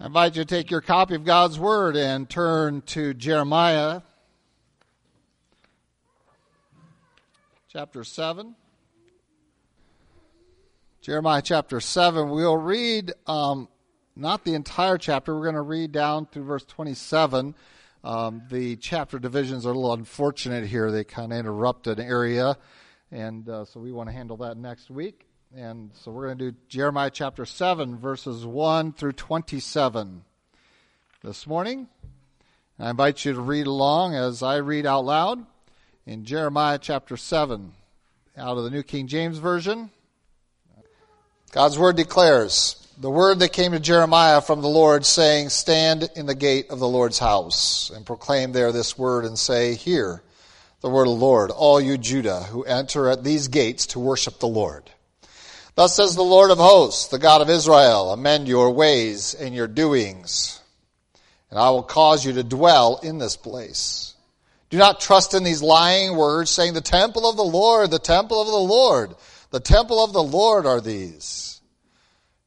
I invite you to take your copy of God's Word and turn to Jeremiah chapter 7. Jeremiah chapter 7. We'll read um, not the entire chapter, we're going to read down through verse 27. Um, the chapter divisions are a little unfortunate here. They kind of interrupt an area, and uh, so we want to handle that next week. And so we're going to do Jeremiah chapter 7, verses 1 through 27 this morning. And I invite you to read along as I read out loud in Jeremiah chapter 7 out of the New King James Version. God's word declares the word that came to Jeremiah from the Lord, saying, Stand in the gate of the Lord's house, and proclaim there this word, and say, Hear the word of the Lord, all you Judah who enter at these gates to worship the Lord. Thus says the Lord of hosts, the God of Israel, amend your ways and your doings, and I will cause you to dwell in this place. Do not trust in these lying words, saying, The temple of the Lord, the temple of the Lord, the temple of the Lord are these.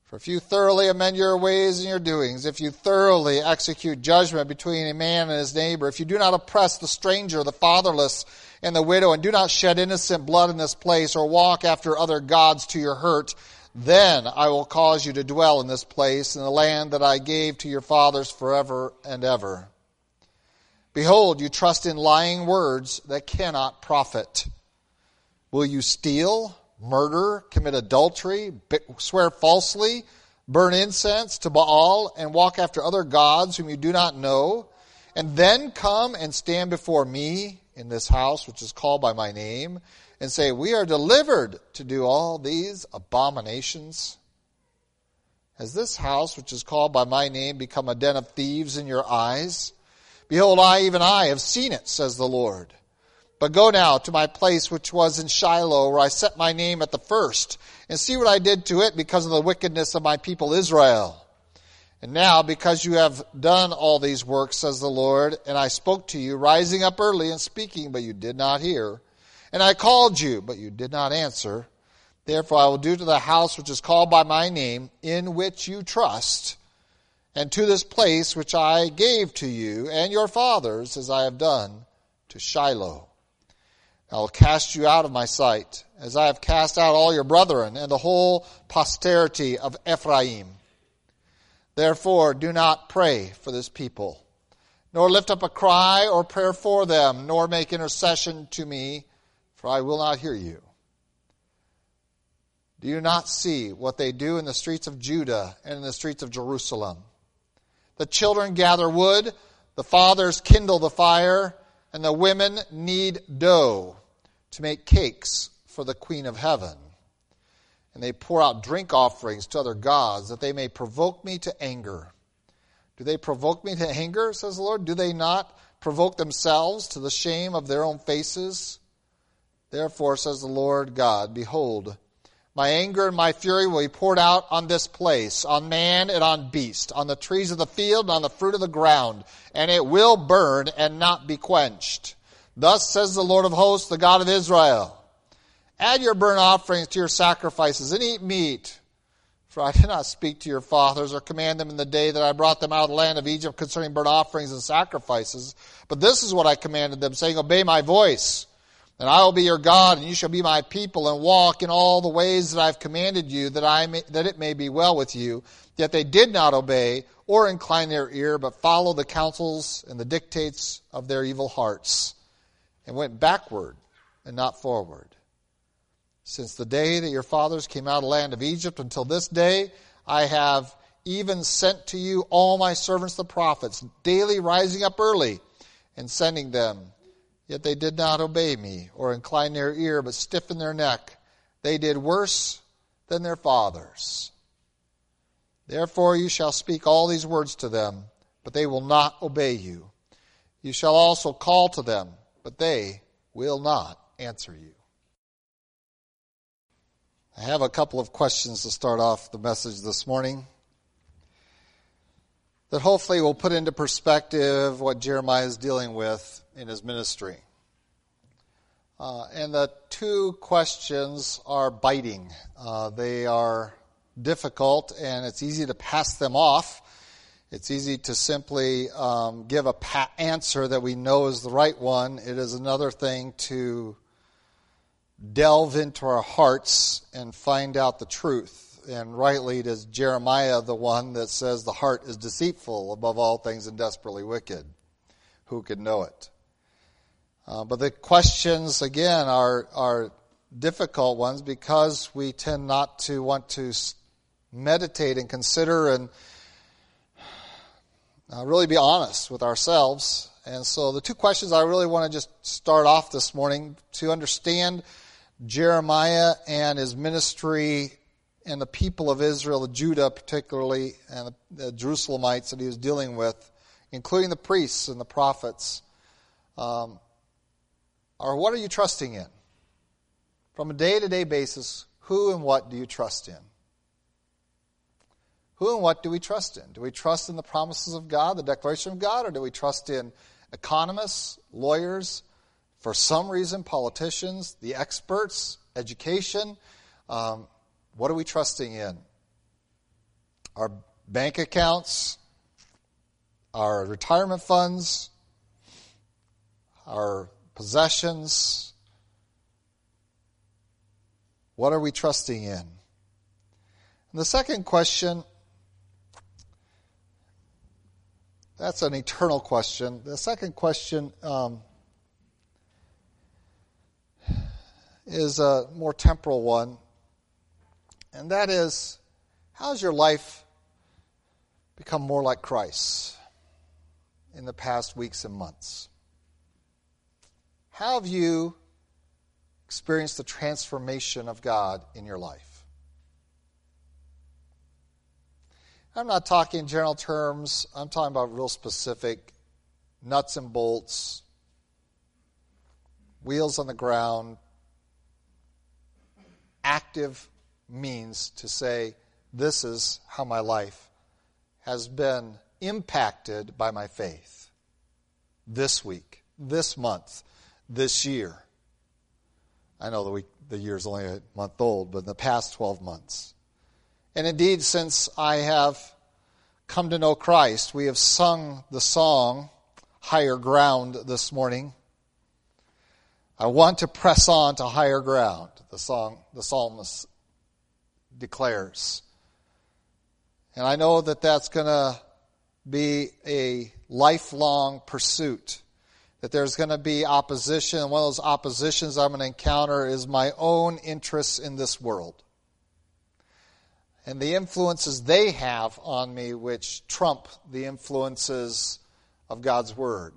For if you thoroughly amend your ways and your doings, if you thoroughly execute judgment between a man and his neighbor, if you do not oppress the stranger, the fatherless, and the widow, and do not shed innocent blood in this place, or walk after other gods to your hurt. Then I will cause you to dwell in this place, in the land that I gave to your fathers forever and ever. Behold, you trust in lying words that cannot profit. Will you steal, murder, commit adultery, swear falsely, burn incense to Baal, and walk after other gods whom you do not know, and then come and stand before me? In this house, which is called by my name, and say, We are delivered to do all these abominations? Has this house, which is called by my name, become a den of thieves in your eyes? Behold, I, even I, have seen it, says the Lord. But go now to my place which was in Shiloh, where I set my name at the first, and see what I did to it because of the wickedness of my people Israel. And now, because you have done all these works, says the Lord, and I spoke to you, rising up early and speaking, but you did not hear, and I called you, but you did not answer, therefore I will do to the house which is called by my name, in which you trust, and to this place which I gave to you and your fathers, as I have done to Shiloh. I will cast you out of my sight, as I have cast out all your brethren and the whole posterity of Ephraim. Therefore, do not pray for this people, nor lift up a cry or prayer for them, nor make intercession to me, for I will not hear you. Do you not see what they do in the streets of Judah and in the streets of Jerusalem? The children gather wood, the fathers kindle the fire, and the women knead dough to make cakes for the Queen of Heaven and they pour out drink offerings to other gods, that they may provoke me to anger. Do they provoke me to anger, says the Lord? Do they not provoke themselves to the shame of their own faces? Therefore, says the Lord God, Behold, my anger and my fury will be poured out on this place, on man and on beast, on the trees of the field and on the fruit of the ground, and it will burn and not be quenched. Thus says the Lord of hosts, the God of Israel. Add your burnt offerings to your sacrifices and eat meat. For I did not speak to your fathers or command them in the day that I brought them out of the land of Egypt concerning burnt offerings and sacrifices. But this is what I commanded them, saying, Obey my voice, and I will be your God, and you shall be my people, and walk in all the ways that I have commanded you, that, I may, that it may be well with you. Yet they did not obey or incline their ear, but followed the counsels and the dictates of their evil hearts, and went backward and not forward. Since the day that your fathers came out of the land of Egypt until this day, I have even sent to you all my servants the prophets, daily rising up early and sending them. Yet they did not obey me or incline their ear, but stiffened their neck. They did worse than their fathers. Therefore you shall speak all these words to them, but they will not obey you. You shall also call to them, but they will not answer you. I have a couple of questions to start off the message this morning that hopefully will put into perspective what Jeremiah is dealing with in his ministry. Uh, and the two questions are biting. Uh, they are difficult, and it's easy to pass them off It's easy to simply um, give a pat answer that we know is the right one. It is another thing to delve into our hearts and find out the truth. And rightly, it is Jeremiah the one that says the heart is deceitful above all things and desperately wicked. Who could know it? Uh, but the questions, again, are, are difficult ones because we tend not to want to meditate and consider and uh, really be honest with ourselves. And so, the two questions I really want to just start off this morning to understand Jeremiah and his ministry and the people of Israel, Judah particularly, and the, Jerusalemites that he was dealing with, including the priests and the prophets, um, are what are you trusting in? From a day to day basis, who and what do you trust in? Who and what do we trust in? Do we trust in the promises of God, the declaration of God, or do we trust in economists, lawyers, for some reason, politicians, the experts, education? Um, what are we trusting in? Our bank accounts, our retirement funds, our possessions? What are we trusting in? And the second question that's an eternal question. The second question um, is a more temporal one, and that is how has your life become more like Christ in the past weeks and months? How have you experienced the transformation of God in your life? I'm not talking in general terms, I'm talking about real specific nuts and bolts, wheels on the ground, active means to say, this is how my life has been impacted by my faith this week, this month, this year. I know the week, the year's only a month old, but in the past 12 months. And indeed, since I have come to know Christ, we have sung the song Higher Ground this morning. I want to press on to higher ground, the song, the psalmist declares. And I know that that's going to be a lifelong pursuit that there's going to be opposition, and one of those oppositions I'm going to encounter is my own interests in this world. And the influences they have on me, which trump the influences of God's Word.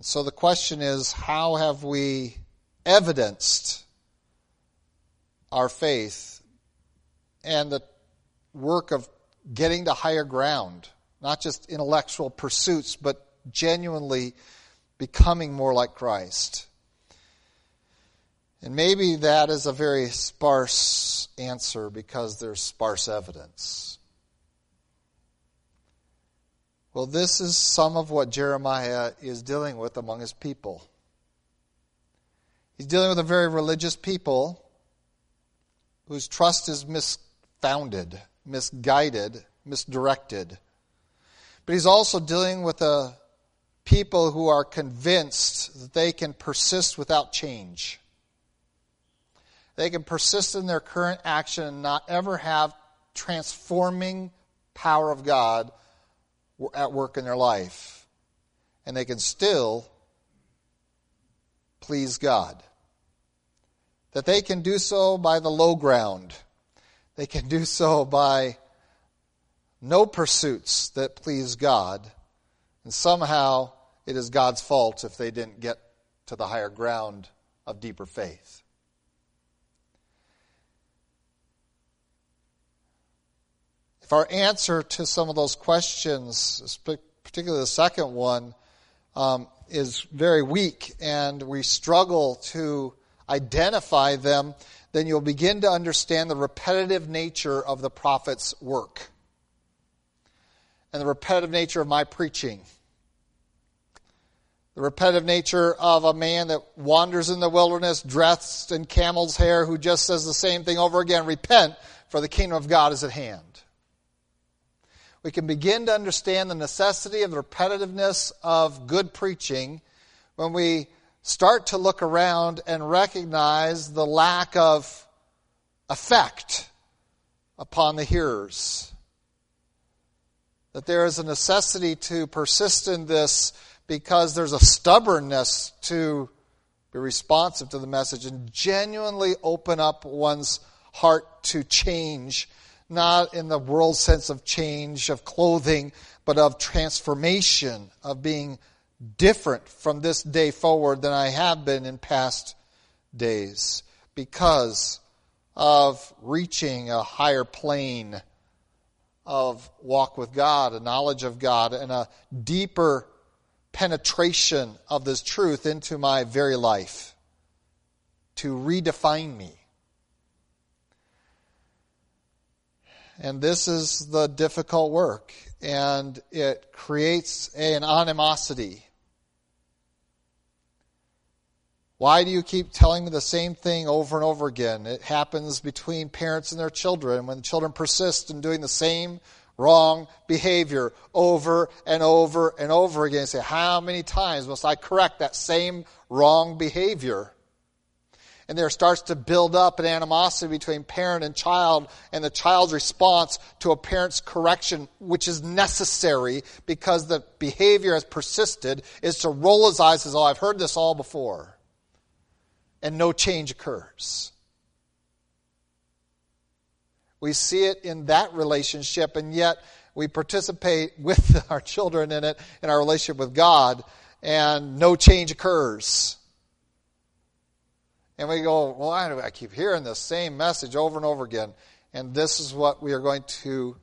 So the question is how have we evidenced our faith and the work of getting to higher ground? Not just intellectual pursuits, but genuinely becoming more like Christ? And maybe that is a very sparse answer because there's sparse evidence. Well, this is some of what Jeremiah is dealing with among his people. He's dealing with a very religious people whose trust is misfounded, misguided, misdirected. But he's also dealing with a people who are convinced that they can persist without change. They can persist in their current action and not ever have transforming power of God at work in their life. And they can still please God. That they can do so by the low ground. They can do so by no pursuits that please God. And somehow it is God's fault if they didn't get to the higher ground of deeper faith. If our answer to some of those questions, particularly the second one, um, is very weak and we struggle to identify them, then you'll begin to understand the repetitive nature of the prophet's work and the repetitive nature of my preaching the repetitive nature of a man that wanders in the wilderness dressed in camel's hair who just says the same thing over again repent, for the kingdom of God is at hand. We can begin to understand the necessity of the repetitiveness of good preaching when we start to look around and recognize the lack of effect upon the hearers. That there is a necessity to persist in this because there's a stubbornness to be responsive to the message and genuinely open up one's heart to change, not in the world sense of change of clothing, but of transformation, of being different from this day forward than I have been in past days because of reaching a higher plane of walk with God, a knowledge of God, and a deeper penetration of this truth into my very life to redefine me. And this is the difficult work, and it creates an animosity Why do you keep telling me the same thing over and over again? It happens between parents and their children when the children persist in doing the same wrong behavior over and over and over again. You say, How many times must I correct that same wrong behavior? And there starts to build up an animosity between parent and child, and the child's response to a parent's correction, which is necessary because the behavior has persisted, is to roll his eyes as Oh, I've heard this all before and no change occurs. We see it in that relationship, and yet we participate with our children in it, in our relationship with God, and no change occurs. And we go, well, I, I keep hearing the same message over and over again. And this is what we are going to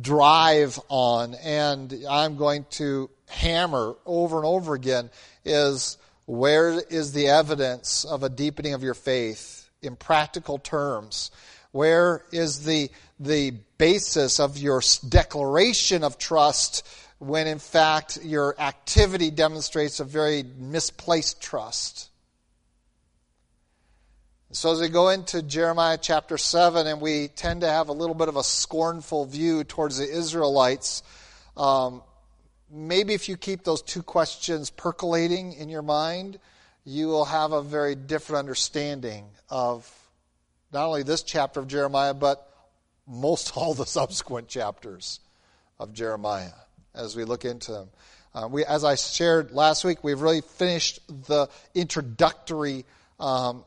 drive on, and I'm going to hammer over and over again is where is the evidence of a deepening of your faith in practical terms? Where is the, the basis of your declaration of trust when in fact your activity demonstrates a very misplaced trust? So, as we go into Jeremiah chapter 7, and we tend to have a little bit of a scornful view towards the Israelites, um, maybe if you keep those two questions percolating in your mind, you will have a very different understanding of not only this chapter of Jeremiah, but most all the subsequent chapters of Jeremiah as we look into them. Uh, we, as I shared last week, we've really finished the introductory um,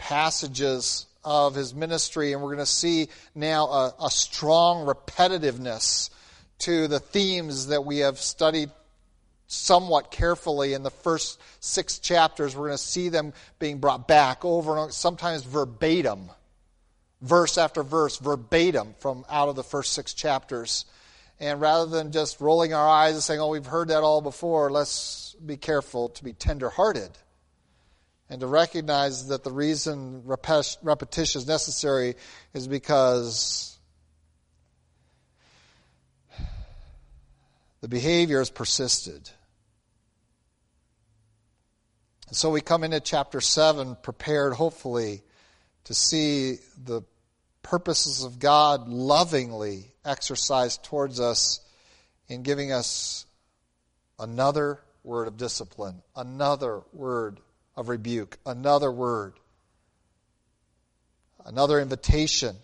passages of his ministry, and we're going to see now a, a strong repetitiveness to the themes that we have studied somewhat carefully in the first six chapters. We're going to see them being brought back over and over, sometimes verbatim, verse after verse, verbatim from out of the first six chapters. And rather than just rolling our eyes and saying, oh, we've heard that all before, let's be careful to be tenderhearted and to recognize that the reason repetition is necessary is because the behavior has persisted. And so we come into chapter 7 prepared, hopefully, to see the purposes of God lovingly exercised towards us in giving us another word of discipline, another word of rebuke, another word, another invitation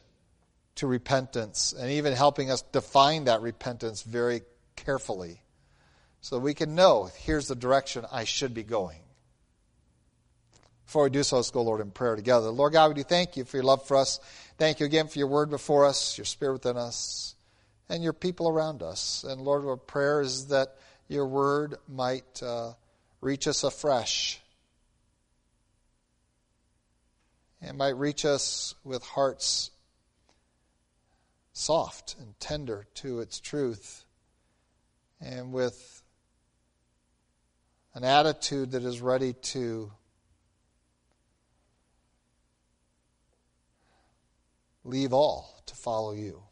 to repentance, and even helping us define that repentance very carefully so we can know here's the direction I should be going. Before we do so, let's go, Lord, in prayer together. Lord God, we do thank you for your love for us. Thank you again for your word before us, your spirit within us, and your people around us. And Lord, our prayer is that your word might uh, reach us afresh and might reach us with hearts soft and tender to its truth and with an attitude that is ready to leave all to follow you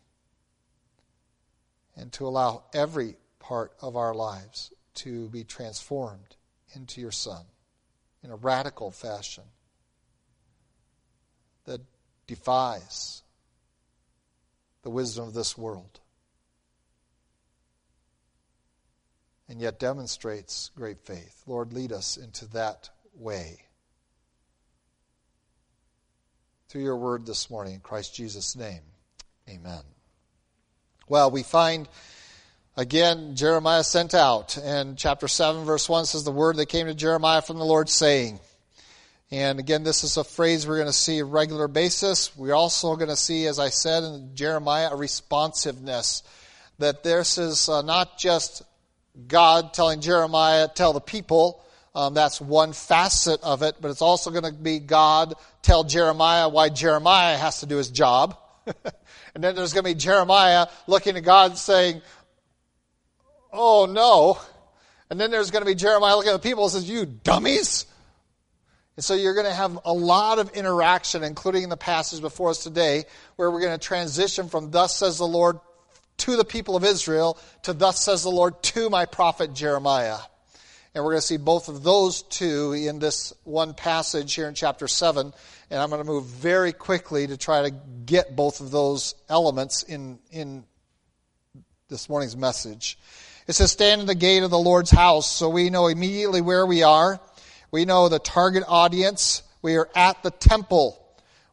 and to allow every part of our lives to be transformed into your Son in a radical fashion that defies the wisdom of this world and yet demonstrates great faith. Lord, lead us into that way. Through your word this morning, in Christ Jesus' name, amen. Well, we find again Jeremiah sent out, and chapter 7, verse 1 says, The word that came to Jeremiah from the Lord saying, and again, this is a phrase we're going to see a regular basis. We're also going to see, as I said in Jeremiah, a responsiveness. That this is uh, not just God telling Jeremiah, tell the people. Um, that's one facet of it, but it's also going to be God tell Jeremiah why Jeremiah has to do his job. and then there's going to be Jeremiah looking at God saying, Oh no. And then there's going to be Jeremiah looking at the people and says, You dummies. And so you're going to have a lot of interaction, including in the passage before us today, where we're going to transition from thus says the Lord to the people of Israel to thus says the Lord to my prophet Jeremiah. And we're going to see both of those two in this one passage here in chapter 7. And I'm going to move very quickly to try to get both of those elements in, in this morning's message. It says, Stand in the gate of the Lord's house, so we know immediately where we are. We know the target audience. We are at the temple.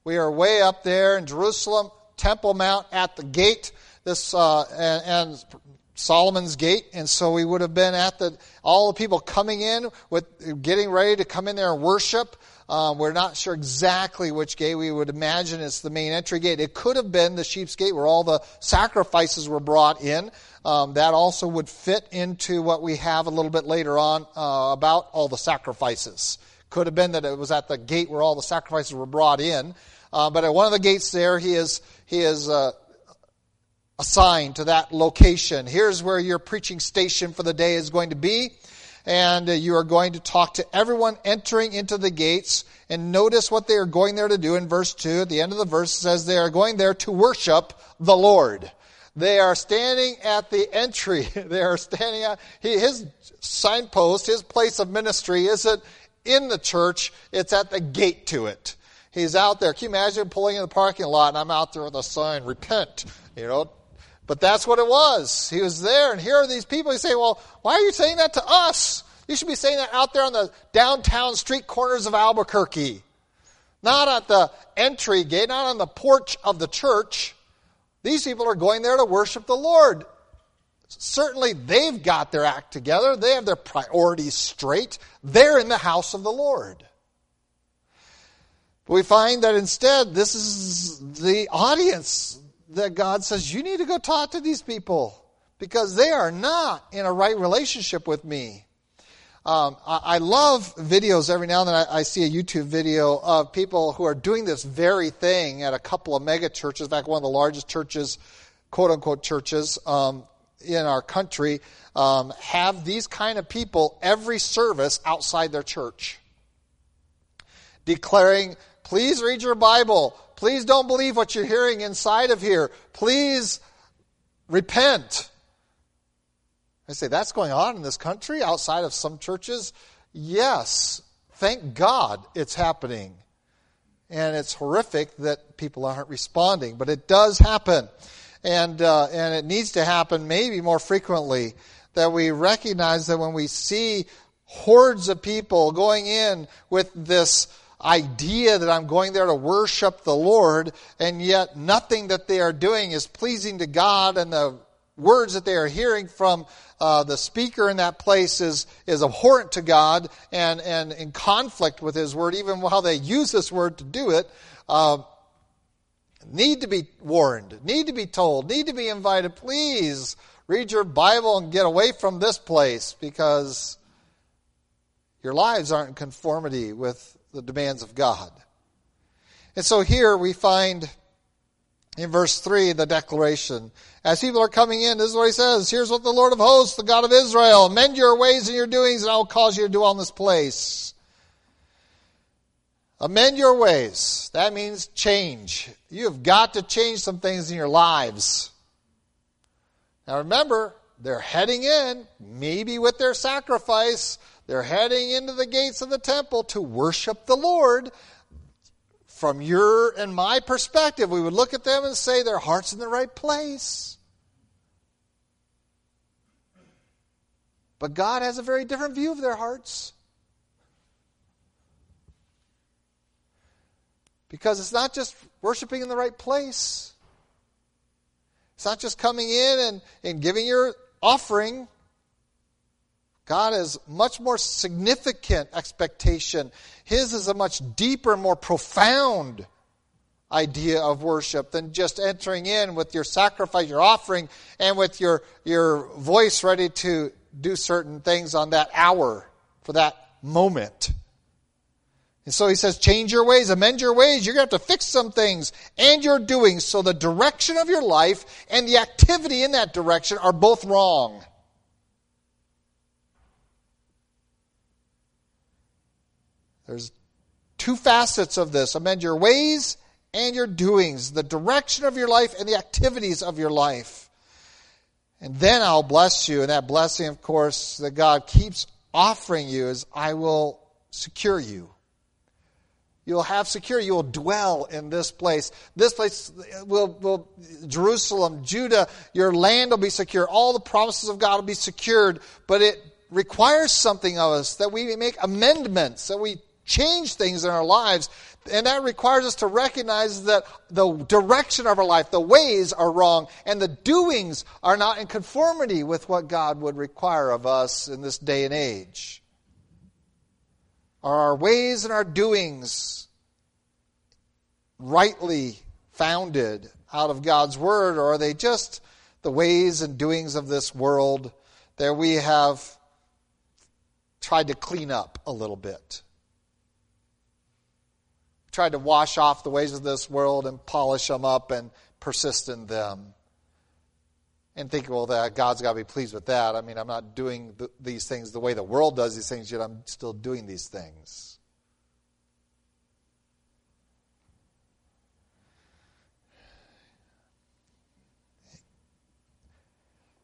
We are way up there in Jerusalem, Temple Mount, at the gate this uh, and, and Solomon's gate, and so we would have been at the all the people coming in with getting ready to come in there and worship. Um, we're not sure exactly which gate. We would imagine it's the main entry gate. It could have been the sheep's gate where all the sacrifices were brought in. Um, that also would fit into what we have a little bit later on uh, about all the sacrifices. Could have been that it was at the gate where all the sacrifices were brought in. Uh, but at one of the gates there, he is he is uh, assigned to that location. Here's where your preaching station for the day is going to be. And uh, you are going to talk to everyone entering into the gates. And notice what they are going there to do in verse 2. At the end of the verse says they are going there to worship the Lord. They are standing at the entry. they are standing at his signpost, his place of ministry isn't in the church, it's at the gate to it. He's out there. Can you imagine pulling in the parking lot and I'm out there with a sign, repent, you know, but that's what it was. He was there, and here are these people. He say, well, why are you saying that to us? You should be saying that out there on the downtown street corners of Albuquerque. Not at the entry gate, not on the porch of the church. These people are going there to worship the Lord. Certainly, they've got their act together. They have their priorities straight. They're in the house of the Lord. But we find that instead, this is the audience that God says, You need to go talk to these people because they are not in a right relationship with me. Um, I, I, love videos every now and then. I, I, see a YouTube video of people who are doing this very thing at a couple of mega churches. In fact, one of the largest churches, quote unquote churches, um, in our country, um, have these kind of people every service outside their church, declaring, "Please read your Bible. Please don't believe what you're hearing inside of here. Please repent. I say, that's going on in this country outside of some churches? Yes. Thank God it's happening. And it's horrific that people aren't responding, but it does happen. And, uh, and it needs to happen maybe more frequently. That we recognize that when we see hordes of people going in with this idea that I'm going there to worship the Lord, and yet nothing that they are doing is pleasing to God, and the words that they are hearing from uh, the speaker in that place is, is abhorrent to God and, and in conflict with His word, even while they use this word to do it. Uh, need to be warned, need to be told, need to be invited. Please read your Bible and get away from this place because your lives aren't in conformity with the demands of God. And so here we find in verse 3 the declaration. As people are coming in, this is what he says. Here's what the Lord of hosts, the God of Israel, mend your ways and your doings, and I will cause you to dwell in this place. Uh, Amend your ways. That means change. You have got to change some things in your lives. Now remember, they're heading in, maybe with their sacrifice, they're heading into the gates of the temple to worship the Lord. From your and my perspective, we would look at them and say their heart's in the right place. But God has a very different view of their hearts. Because it's not just worshiping in the right place. It's not just coming in and, and giving your offering. God has much more significant expectation. His is a much deeper, more profound idea of worship than just entering in with your sacrifice, your offering, and with your, your voice ready to do certain things on that hour for that moment. And so he says, change your ways, amend your ways. You're going to have to fix some things and your doing. So the direction of your life and the activity in that direction are both wrong. There's two facets of this amend your ways and your doings, the direction of your life and the activities of your life. And then I'll bless you. And that blessing, of course, that God keeps offering you is I will secure you. You'll have security. You will dwell in this place. This place will, will, Jerusalem, Judah, your land will be secure. All the promises of God will be secured. But it requires something of us that we make amendments, that we change things in our lives. And that requires us to recognize that the direction of our life, the ways are wrong, and the doings are not in conformity with what God would require of us in this day and age. Are our ways and our doings rightly founded out of God's Word, or are they just the ways and doings of this world that we have tried to clean up a little bit? Tried to wash off the ways of this world and polish them up and persist in them. And think, well, that God's got to be pleased with that. I mean, I'm not doing th- these things the way the world does these things, yet I'm still doing these things.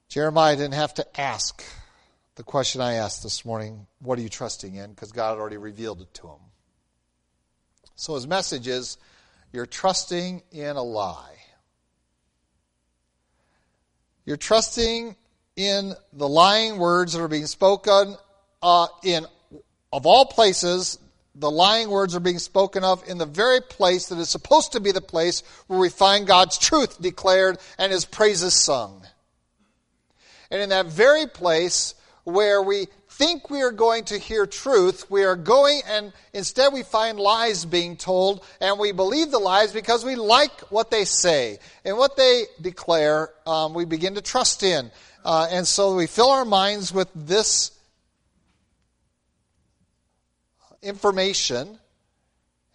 Jeremiah didn't have to ask the question I asked this morning what are you trusting in? Because God had already revealed it to him. So his message is you're trusting in a lie. You're trusting in the lying words that are being spoken uh, in, of all places, the lying words are being spoken of in the very place that is supposed to be the place where we find God's truth declared and his praises sung. And in that very place where we think we are going to hear truth, we are going and instead we find lies being told, and we believe the lies because we like what they say. And what they declare, um, we begin to trust in. Uh, and so we fill our minds with this information.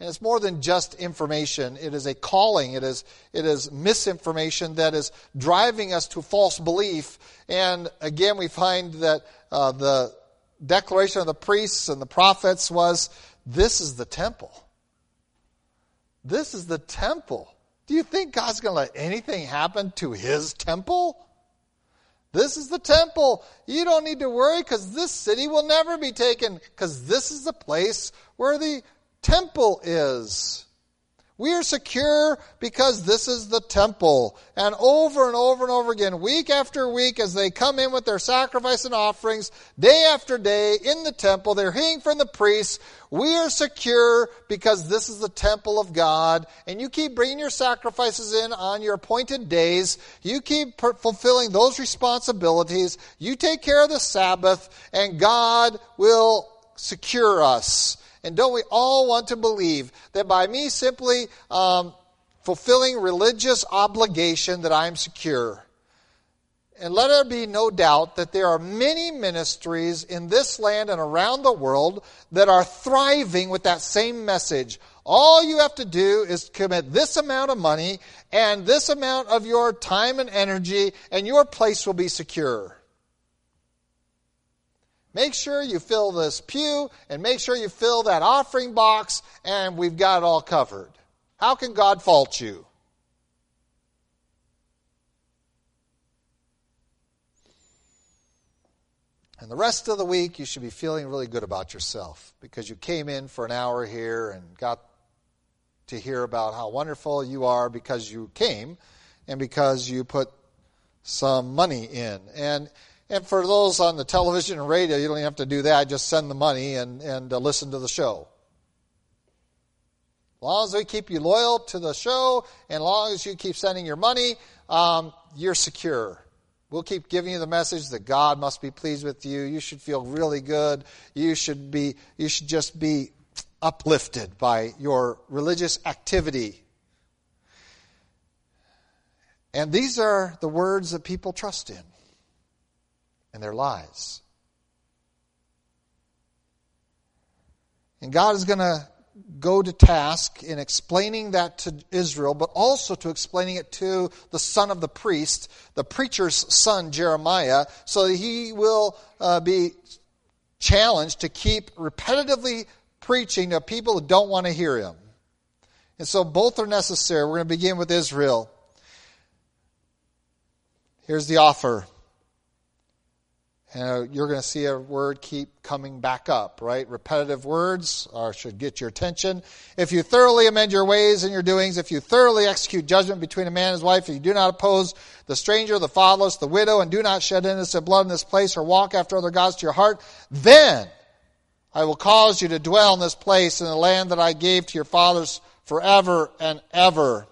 And it's more than just information. It is a calling. It is, it is misinformation that is driving us to false belief. And again, we find that uh, the declaration of the priests and the prophets was this is the temple. This is the temple. Do you think God's going to let anything happen to his temple? This is the temple. You don't need to worry because this city will never be taken because this is the place where the temple is. We are secure because this is the temple. And over and over and over again, week after week, as they come in with their sacrifice and offerings, day after day in the temple, they're hearing from the priests, we are secure because this is the temple of God. And you keep bringing your sacrifices in on your appointed days. You keep fulfilling those responsibilities. You take care of the Sabbath, and God will secure us. And don't we all want to believe that by me simply um, fulfilling religious obligation that I am secure? And let there be no doubt that there are many ministries in this land and around the world that are thriving with that same message. All you have to do is commit this amount of money and this amount of your time and energy, and your place will be secure. Make sure you fill this pew and make sure you fill that offering box, and we've got it all covered. How can God fault you? And the rest of the week, you should be feeling really good about yourself because you came in for an hour here and got to hear about how wonderful you are because you came and because you put some money in. And And for those on the television and radio, you don't even have to do that. Just send the money and, and uh, listen to the show. As long as we keep you loyal to the show, and as long as you keep sending your money, um, you're secure. We'll keep giving you the message that God must be pleased with you. You should feel really good. You should be. You should just be uplifted by your religious activity. And these are the words that people trust in and their lives. And God is going to go to task in explaining that to Israel, but also to explaining it to the son of the priest, the preacher's son, Jeremiah, so that he will uh, be challenged to keep repetitively preaching to people who don't want to hear him. And so both are necessary. We're going to begin with Israel. Here's the offer. And uh, you're going to see a word keep coming back up, right? Repetitive words are, should get your attention. If you thoroughly amend your ways and your doings, if you thoroughly execute judgment between a man and his wife, if you do not oppose the stranger, the fatherless, the widow, and do not shed innocent blood in this place or walk after other gods to your heart, then I will cause you to dwell in this place in the land that I gave to your fathers forever and ever.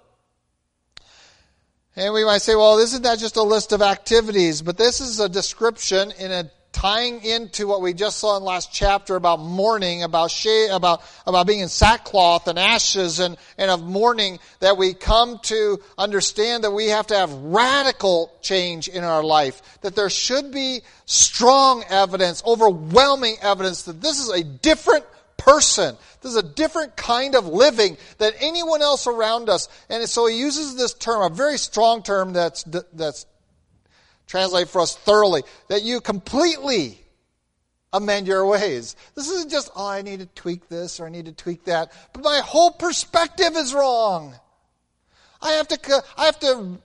And we might say, well, isn't that just a list of activities? But this is a description in a tying into what we just saw in last chapter about mourning, about about, about being in sackcloth and ashes and, and of mourning, that we come to understand that we have to have radical change in our life. That there should be strong evidence, overwhelming evidence that this is a different person. This is a different kind of living than anyone else around us. And so he uses this term, a very strong term that's, that's translated for us thoroughly, that you completely amend your ways. This isn't just, oh, I need to tweak this or I need to tweak that, but my whole perspective is wrong. I have to, I have to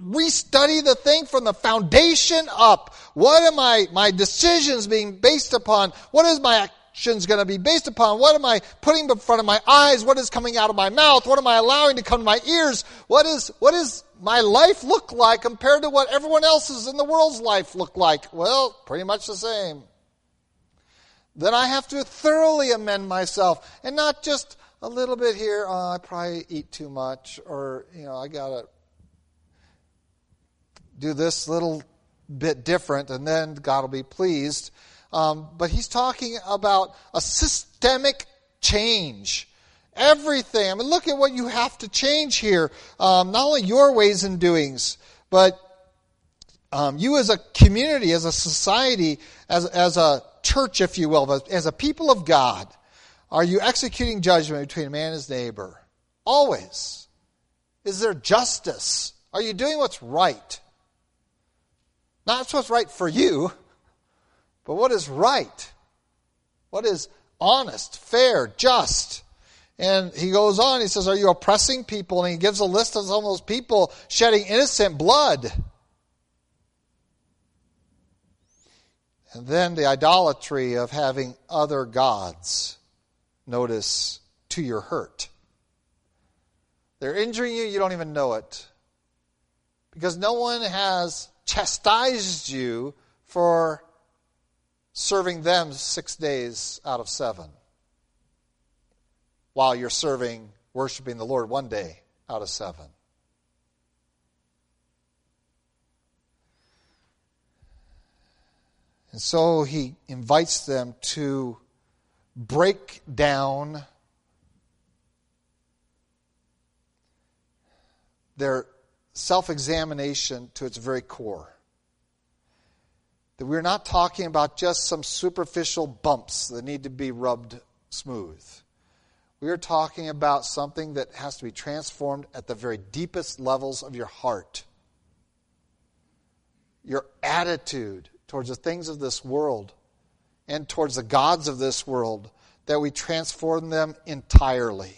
restudy the thing from the foundation up. What am I, my decisions being based upon? What is my actions going to be based upon? What am I putting in front of my eyes? What is coming out of my mouth? What am I allowing to come to my ears? What is, what is my life look like compared to what everyone else's in the world's life look like? Well, pretty much the same. Then I have to thoroughly amend myself and not just a little bit here. Oh, I probably eat too much, or you know, I gotta do this little bit different, and then God will be pleased. Um, but he's talking about a systemic change. Everything. I mean, look at what you have to change here. Um, not only your ways and doings, but um, you as a community, as a society, as, as a church, if you will, as a people of God, are you executing judgment between man and his neighbor? Always. Is there justice? Are you doing what's right? Not what's right for you, but what is right? What is honest, fair, just? And he goes on, he says, Are you oppressing people? And he gives a list of some of those people shedding innocent blood. And then the idolatry of having other gods. Notice, to your hurt. They're injuring you, you don't even know it. Because no one has chastised you for serving them six days out of seven, while you're serving, worshiping the Lord one day out of seven. And so he invites them to break down their self examination to its very core. That we're not talking about just some superficial bumps that need to be rubbed smooth. We are talking about something that has to be transformed at the very deepest levels of your heart. Your attitude towards the things of this world and towards the gods of this world, that we transform them entirely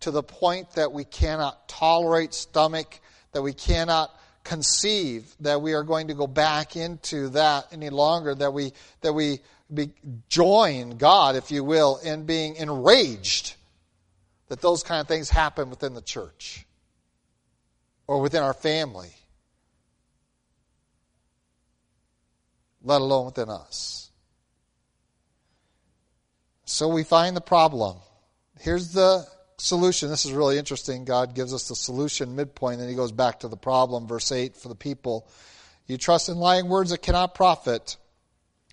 to the point that we cannot tolerate stomach, that we cannot conceive that we are going to go back into that any longer, that we, that we be, join God, if you will, in being enraged that those kind of things happen within the church or within our family. let alone within us. So we find the problem. Here's the solution. This is really interesting. God gives us the solution midpoint, and he goes back to the problem. Verse 8 for the people. You trust in lying words that cannot profit.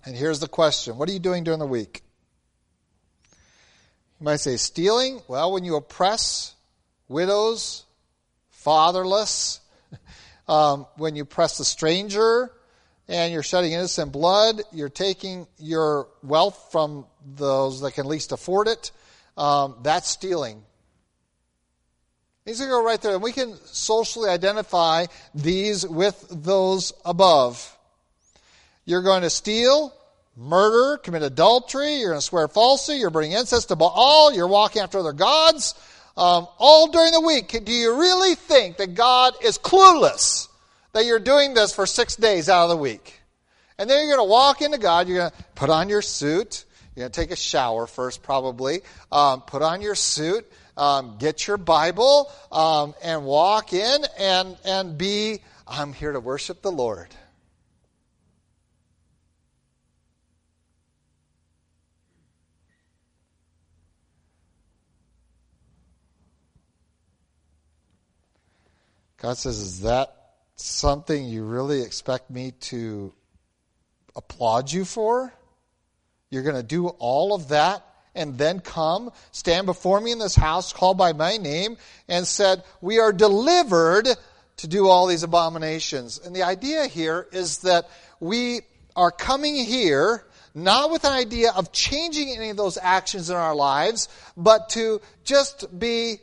And here's the question What are you doing during the week? You might say, stealing? Well, when you oppress widows, fatherless, um, when you oppress the stranger, and you're shedding innocent blood, you're taking your wealth from those that can least afford it, um, that's stealing. These are go right there. And we can socially identify these with those above. You're going to steal, murder, commit adultery, you're going to swear falsely, you're bringing incense to Baal, you're walking after other gods, um, all during the week. Do you really think that God is clueless that you're doing this for six days out of the week? And then you're going to walk into God, you're going to put on your suit, you're going to take a shower first, probably, um, put on your suit, um, get your Bible, um, and walk in and, and be, I'm here to worship the Lord. God says, Is that something you really expect me to applaud you for? You're going to do all of that and then come, stand before me in this house, called by my name, and said, We are delivered to do all these abominations. And the idea here is that we are coming here not with an idea of changing any of those actions in our lives, but to just be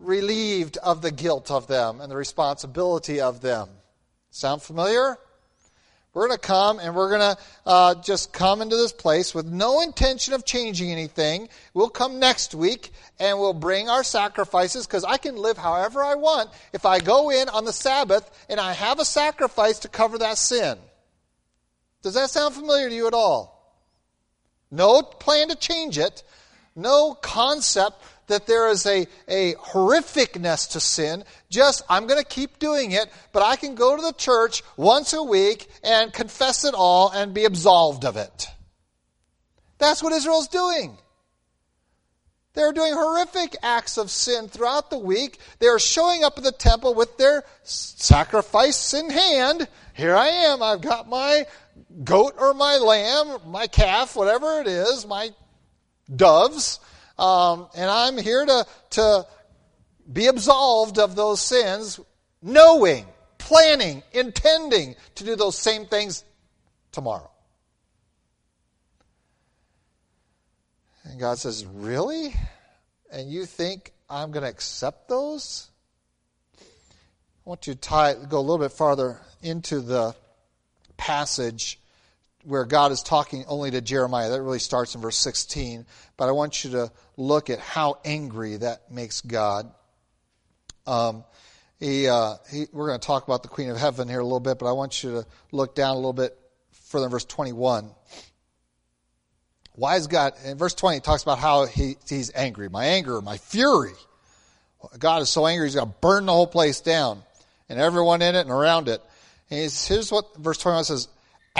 relieved of the guilt of them and the responsibility of them. Sound familiar? We're going to come and we're going to uh, just come into this place with no intention of changing anything. We'll come next week and we'll bring our sacrifices because I can live however I want if I go in on the Sabbath and I have a sacrifice to cover that sin. Does that sound familiar to you at all? No plan to change it, no concept that there is a, a horrificness to sin. Just, I'm going to keep doing it, but I can go to the church once a week and confess it all and be absolved of it. That's what Israel's doing. They're doing horrific acts of sin throughout the week. They're showing up at the temple with their sacrifice in hand. Here I am. I've got my goat or my lamb, my calf, whatever it is, my doves. Um, and I'm here to, to be absolved of those sins, knowing, planning, intending to do those same things tomorrow. And God says, Really? And you think I'm going to accept those? I want you to tie, go a little bit farther into the passage where God is talking only to Jeremiah. That really starts in verse 16. But I want you to look at how angry that makes God. Um, he, uh, he, we're going to talk about the Queen of Heaven here a little bit, but I want you to look down a little bit further in verse 21. Why is God, in verse 20, he talks about how he, he's angry. My anger, my fury. God is so angry, he's going to burn the whole place down and everyone in it and around it. And here's what verse 21 says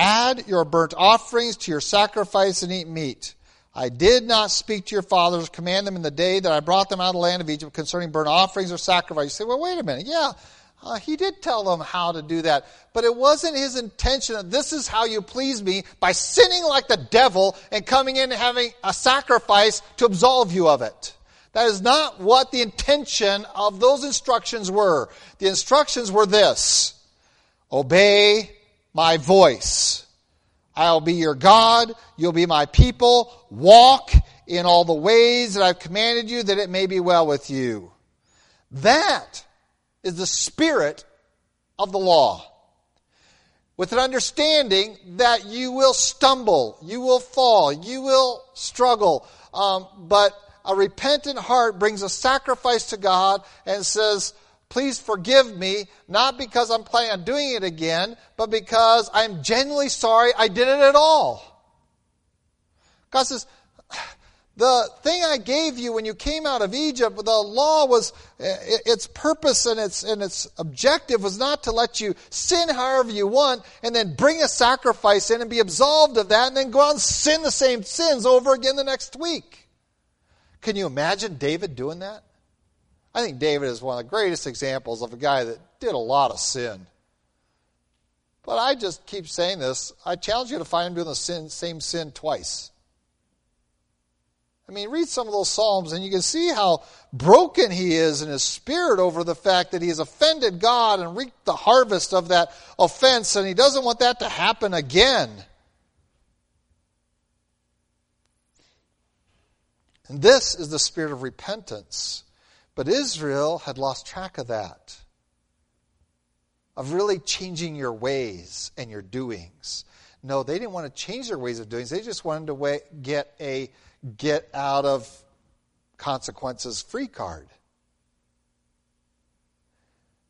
Add your burnt offerings to your sacrifice and eat meat. I did not speak to your fathers, command them in the day that I brought them out of the land of Egypt concerning burnt offerings or sacrifice. You say, well, wait a minute. Yeah, uh, he did tell them how to do that. But it wasn't his intention that this is how you please me by sinning like the devil and coming in and having a sacrifice to absolve you of it. That is not what the intention of those instructions were. The instructions were this obey my voice. I'll be your God. You'll be my people. Walk in all the ways that I've commanded you that it may be well with you. That is the spirit of the law. With an understanding that you will stumble, you will fall, you will struggle, um, but a repentant heart brings a sacrifice to God and says, Please forgive me, not because I'm planning on doing it again, but because I'm genuinely sorry I did it at all. God says, The thing I gave you when you came out of Egypt, the law was its purpose and its and its objective was not to let you sin however you want and then bring a sacrifice in and be absolved of that and then go out and sin the same sins over again the next week. Can you imagine David doing that? I think David is one of the greatest examples of a guy that did a lot of sin. But I just keep saying this. I challenge you to find him doing the sin, same sin twice. I mean, read some of those Psalms and you can see how broken he is in his spirit over the fact that he has offended God and reaped the harvest of that offense, and he doesn't want that to happen again. And this is the spirit of repentance. But Israel had lost track of that, of really changing your ways and your doings. No, they didn't want to change their ways of doing. They just wanted to get a get out of consequences free card.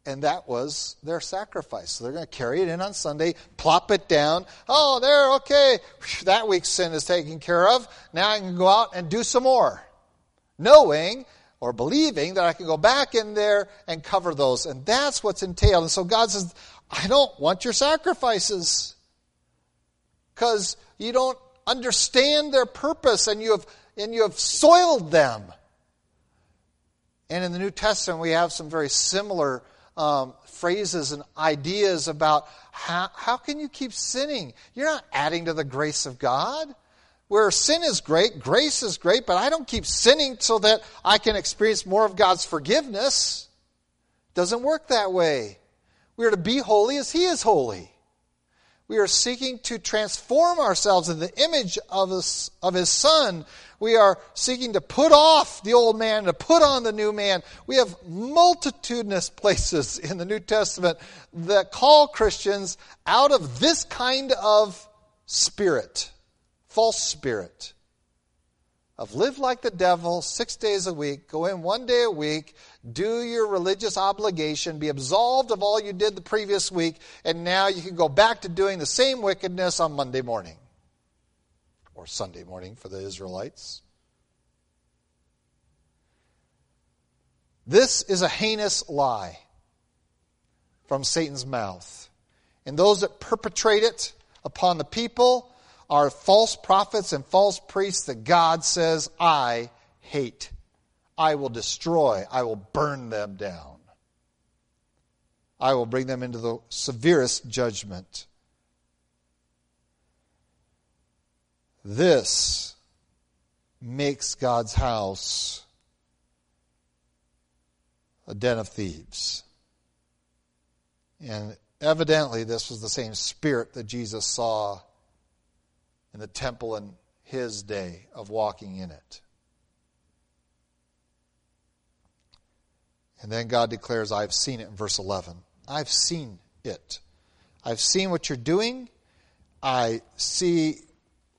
And that was their sacrifice. So they're going to carry it in on Sunday, plop it down. Oh, there, okay. That week's sin is taken care of. Now I can go out and do some more. Knowing or believing that I can go back in there and cover those. And that's what's entailed. And so God says, I don't want your sacrifices. Because you don't understand their purpose and you have, and you have soiled them. And in the New Testament, we have some very similar um, phrases and ideas about how, how can you keep sinning? You're not adding to the grace of God. Where sin is great, grace is great, but I don't keep sinning so that I can experience more of God's forgiveness. Doesn't work that way. We are to be holy as He is holy. We are seeking to transform ourselves in the image of his, of his Son. We are seeking to put off the old man, to put on the new man. We have multitudinous places in the New Testament that call Christians out of this kind of spirit, false spirit of live like the devil six days a week, go in one day a week, do your religious obligation, be absolved of all you did the previous week, and now you can go back to doing the same wickedness on Monday morning or Sunday morning for the Israelites. This is a heinous lie from Satan's mouth. And those that perpetrate it upon the people are false prophets and false priests that God says, I hate. I will destroy. I will burn them down. I will bring them into the severest judgment. This makes God's house a den of thieves. And evidently, this was the same spirit that Jesus saw in the temple in his day of walking in it. And then God declares, I've seen it in verse 11. I've seen it. I've seen what you're doing. I see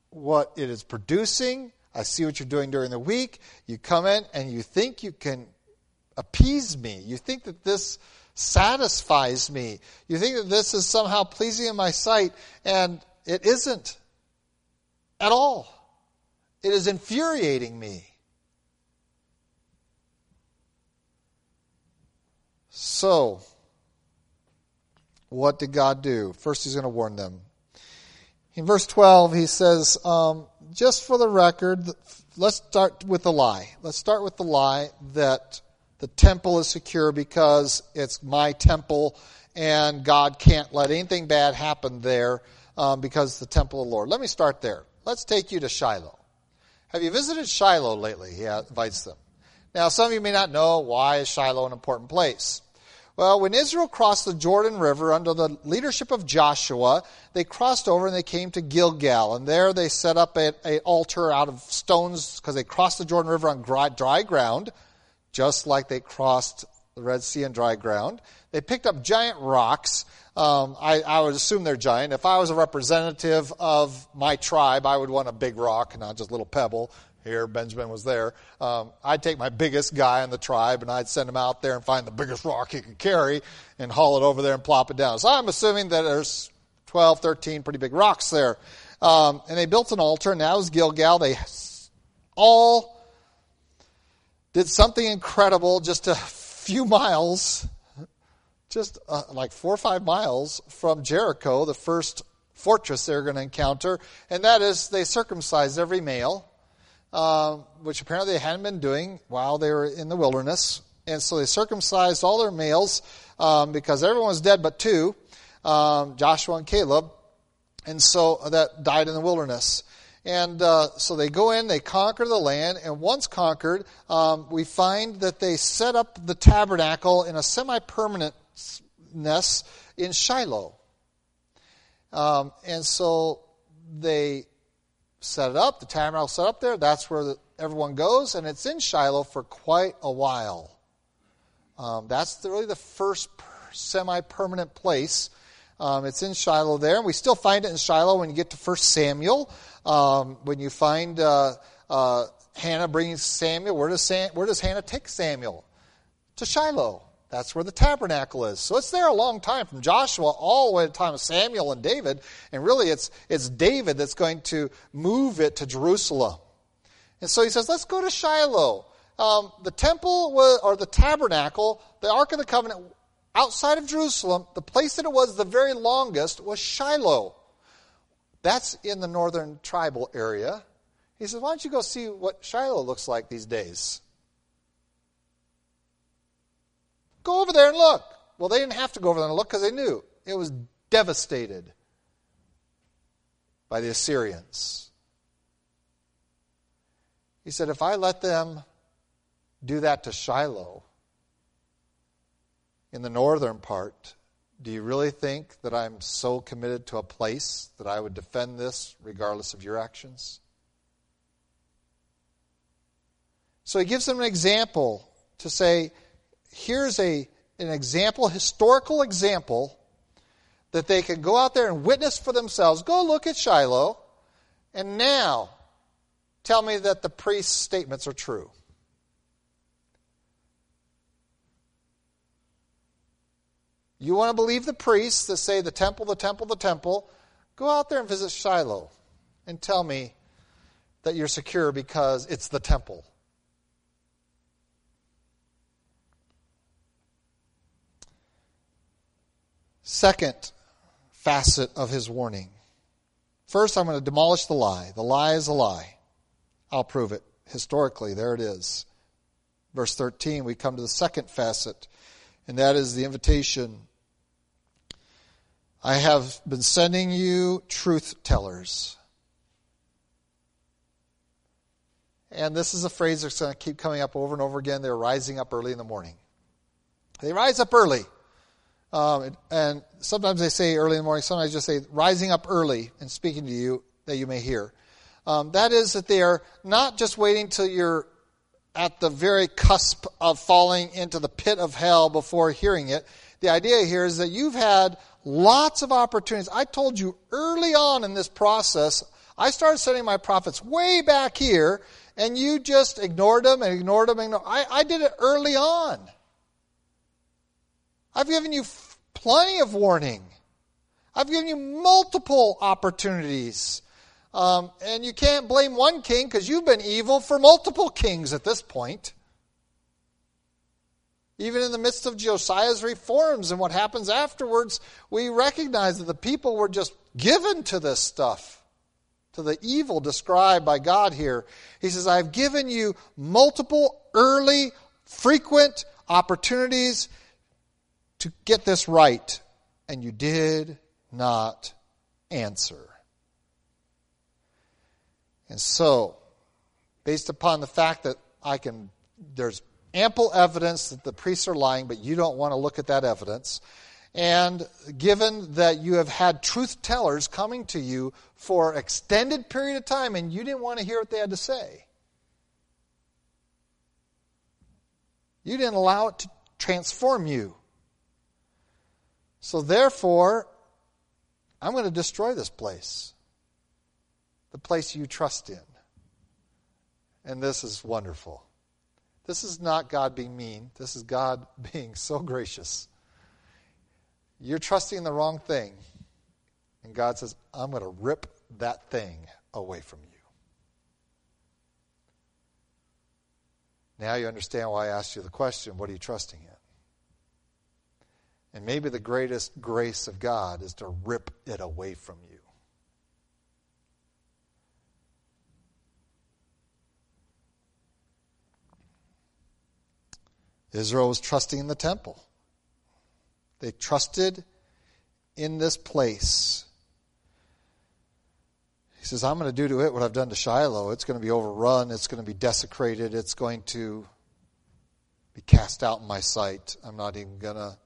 what it is producing. I see what you're doing during the week. You come in and you think you can appease me. You think that this satisfies me. You think that this is somehow pleasing in my sight, and it isn't at all. It is infuriating me. So, what did God do? First, He's going to warn them. In verse 12, He says, um, just for the record, let's start with the lie. Let's start with the lie that the temple is secure because it's my temple and God can't let anything bad happen there um, because the temple of the Lord. Let me start there. Let's take you to Shiloh. Have you visited Shiloh lately? He invites them. Now, some of you may not know why is Shiloh an important place. Well, when Israel crossed the Jordan River under the leadership of Joshua, they crossed over and they came to Gilgal. And there they set up an altar out of stones because they crossed the Jordan River on dry ground, just like they crossed the Red Sea on dry ground. They picked up giant rocks um, I, I, would assume they're giant. If I was a representative of my tribe, I would want a big rock, not just a little pebble. Here, Benjamin was there. Um, I'd take my biggest guy in the tribe and I'd send him out there and find the biggest rock he could carry and haul it over there and plop it down. So I'm assuming that there's 12, 13 pretty big rocks there. Um, and they built an altar, and that was Gilgal. They all did something incredible just a few miles, just uh, like four or five miles from Jericho, the first fortress they're going to encounter, and that is they circumcised every male, uh, which apparently they hadn't been doing while they were in the wilderness. And so they circumcised all their males um, because everyone was dead but two, um, Joshua and Caleb, and so that died in the wilderness. And uh, so they go in, they conquer the land, and once conquered, um, we find that they set up the tabernacle in a semi permanentness in Shiloh. Um, and so they set it up, the tabernacle set up there. That's where the, everyone goes, and it's in Shiloh for quite a while. Um, that's the, really the first semi permanent place. Um, it's in Shiloh there, and we still find it in Shiloh when you get to 1 Samuel. Um, when you find uh, uh, Hannah bringing Samuel, where does, Sam, where does Hannah take Samuel? To Shiloh. That's where the tabernacle is. So it's there a long time, from Joshua all the way to the time of Samuel and David. And really, it's, it's David that's going to move it to Jerusalem. And so he says, let's go to Shiloh. Um, the temple was, or the tabernacle, the Ark of the Covenant, outside of Jerusalem, the place that it was the very longest was Shiloh. That's in the northern tribal area. He says, Why don't you go see what Shiloh looks like these days? Go over there and look. Well, they didn't have to go over there and look because they knew it was devastated by the Assyrians. He said, If I let them do that to Shiloh in the northern part, do you really think that I'm so committed to a place that I would defend this regardless of your actions? So he gives them an example to say, here's a, an example, historical example, that they can go out there and witness for themselves. Go look at Shiloh, and now tell me that the priest's statements are true. You want to believe the priests that say the temple, the temple, the temple? Go out there and visit Shiloh and tell me that you're secure because it's the temple. Second facet of his warning. First, I'm going to demolish the lie. The lie is a lie. I'll prove it. Historically, there it is. Verse 13, we come to the second facet, and that is the invitation I have been sending you truth tellers. And this is a phrase that's going to keep coming up over and over again. They're rising up early in the morning. They rise up early. Um, and sometimes they say early in the morning, sometimes just say rising up early and speaking to you that you may hear. Um, that is that they are not just waiting till you're at the very cusp of falling into the pit of hell before hearing it. The idea here is that you've had lots of opportunities. I told you early on in this process, I started sending my prophets way back here, and you just ignored them and ignored them. And ignored. I, I did it early on. I've given you plenty of warning. I've given you multiple opportunities. Um, and you can't blame one king because you've been evil for multiple kings at this point. Even in the midst of Josiah's reforms and what happens afterwards, we recognize that the people were just given to this stuff, to the evil described by God here. He says, I've given you multiple, early, frequent opportunities to get this right, and you did not answer. And so, based upon the fact that I can, there's ample evidence that the priests are lying, but you don't want to look at that evidence. And given that you have had truth tellers coming to you for an extended period of time and you didn't want to hear what they had to say, you didn't allow it to transform you. So, therefore, I'm going to destroy this place, the place you trust in. And this is wonderful. This is not God being mean. This is God being so gracious. You're trusting the wrong thing. And God says, I'm going to rip that thing away from you. Now you understand why I asked you the question what are you trusting in? And maybe the greatest grace of God is to rip it away from you. Israel was trusting in the temple. They trusted in this place. He says, I'm going to do to it what I've done to Shiloh. It's going to be overrun. It's going to be desecrated. It's going to be cast out in my sight. I'm not even going to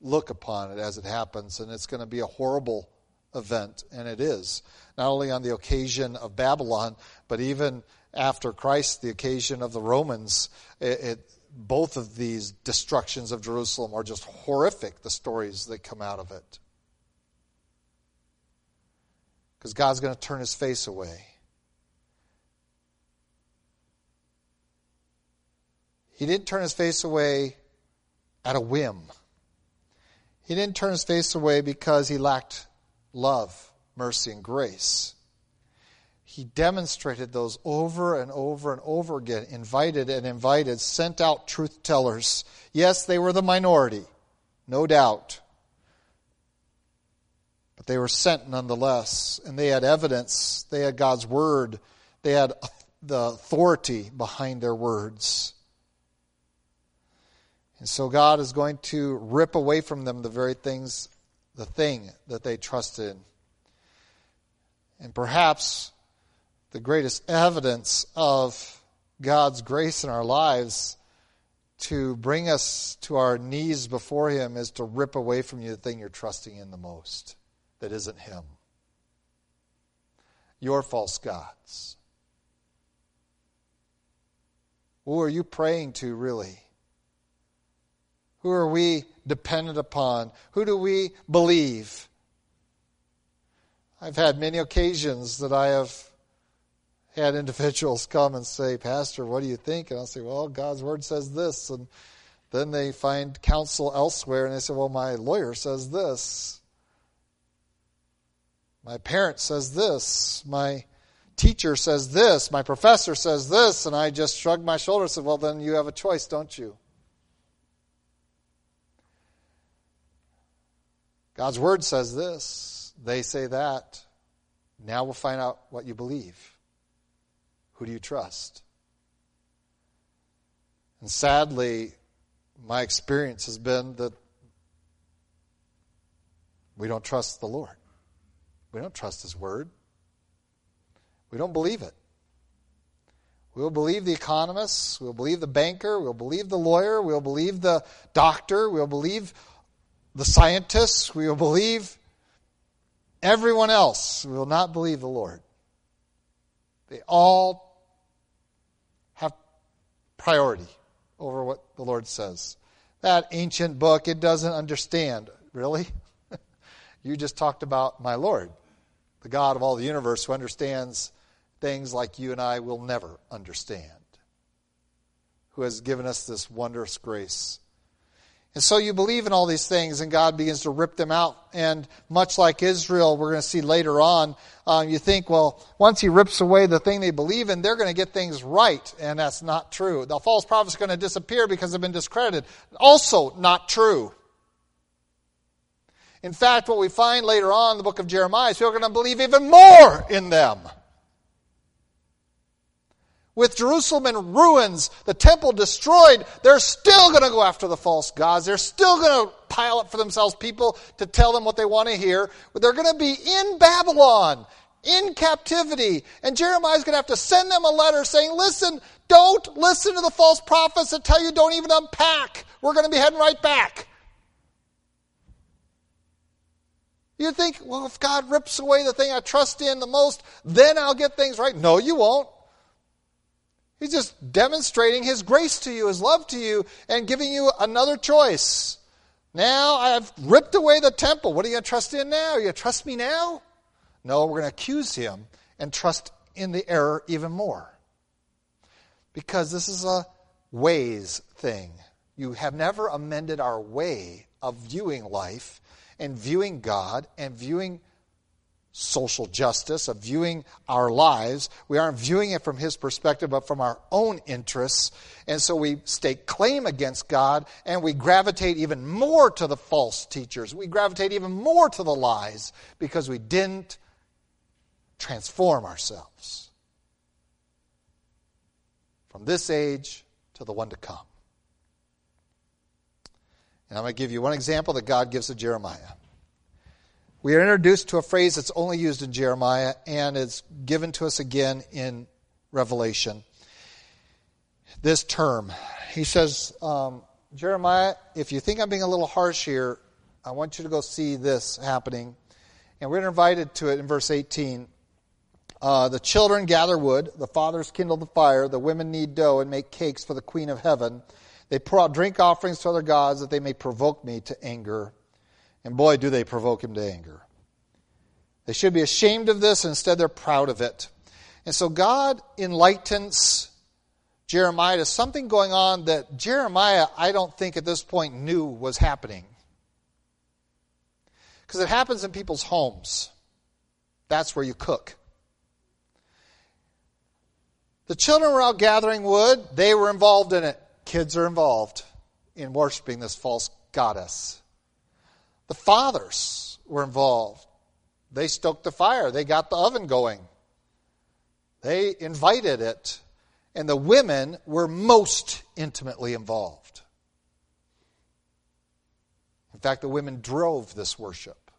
look upon it as it happens. And it's going to be a horrible event. And it is. Not only on the occasion of Babylon, but even after Christ, the occasion of the Romans. It, it, both of these destructions of Jerusalem are just horrific, the stories that come out of it. Because God's going to turn his face away. He didn't turn his face away at a whim. He didn't turn his face away because he lacked love, mercy, and grace he demonstrated those over and over and over again, invited and invited, sent out truth tellers. Yes, they were the minority, no doubt. But they were sent nonetheless, and they had evidence, they had God's word, they had the authority behind their words. And so God is going to rip away from them the very things, the thing that they trusted in. And perhaps the greatest evidence of God's grace in our lives to bring us to our knees before Him is to rip away from you the thing you're trusting in the most that isn't Him. Your false gods. Who are you praying to, really? Who are we dependent upon? Who do we believe? I've had many occasions that I have had individuals come and say, Pastor, what do you think? And I'll say, Well, God's word says this. And then they find counsel elsewhere and they say, Well, my lawyer says this. My parent says this. My teacher says this. My professor says this. And I just shrugged my shoulders and said, Well, then you have a choice, don't you? God's word says this. They say that. Now we'll find out what you believe. Who do you trust? And sadly, my experience has been that we don't trust the Lord. We don't trust His Word. We don't believe it. We'll believe the economists. We'll believe the banker. We'll believe the lawyer. We'll believe the doctor. We'll believe the scientists. We will believe everyone else. We will not believe the Lord. They all have priority over what the Lord says. That ancient book, it doesn't understand. Really? you just talked about my Lord, the God of all the universe who understands things like you and I will never understand, who has given us this wondrous grace and so you believe in all these things, and God begins to rip them out. And much like Israel, we're going to see later on, um, you think, well, once He rips away the thing they believe in, they're going to get things right. And that's not true. The false prophets are going to disappear because they've been discredited. Also, not true. In fact, what we find later on in the book of Jeremiah is people are going to believe even more in them with Jerusalem in ruins, the temple destroyed, they're still going to go after the false gods. They're still going to pile up for themselves people to tell them what they want to hear. But they're going to be in Babylon, in captivity. And Jeremiah's going to have to send them a letter saying, listen, don't listen to the false prophets that tell you don't even unpack. We're going to be heading right back. You think, well, if God rips away the thing I trust in the most, then I'll get things right. No, you won't. He's just demonstrating his grace to you, his love to you, and giving you another choice. Now I've ripped away the temple. What are you going to trust in now? Are you going to trust me now? No, we're going to accuse him and trust in the error even more. Because this is a ways thing. You have never amended our way of viewing life and viewing God and viewing social justice, of viewing our lives. We aren't viewing it from his perspective, but from our own interests. And so we stake claim against God and we gravitate even more to the false teachers. We gravitate even more to the lies because we didn't transform ourselves from this age to the one to come. And I'm going to give you one example that God gives to Jeremiah. We are introduced to a phrase that's only used in Jeremiah and it's given to us again in Revelation. This term. He says, um, Jeremiah, if you think I'm being a little harsh here, I want you to go see this happening. And we're invited to it in verse 18. Uh, the children gather wood, the fathers kindle the fire, the women knead dough and make cakes for the queen of heaven. They pour out drink offerings to other gods that they may provoke me to anger. And boy, do they provoke him to anger. They should be ashamed of this, instead, they're proud of it. And so God enlightens Jeremiah to something going on that Jeremiah, I don't think at this point, knew was happening. Because it happens in people's homes. That's where you cook. The children were out gathering wood, they were involved in it. Kids are involved in worshiping this false goddess. The fathers were involved. They stoked the fire, they got the oven going, they invited it. And the women were most intimately involved. In fact, the women drove this worship.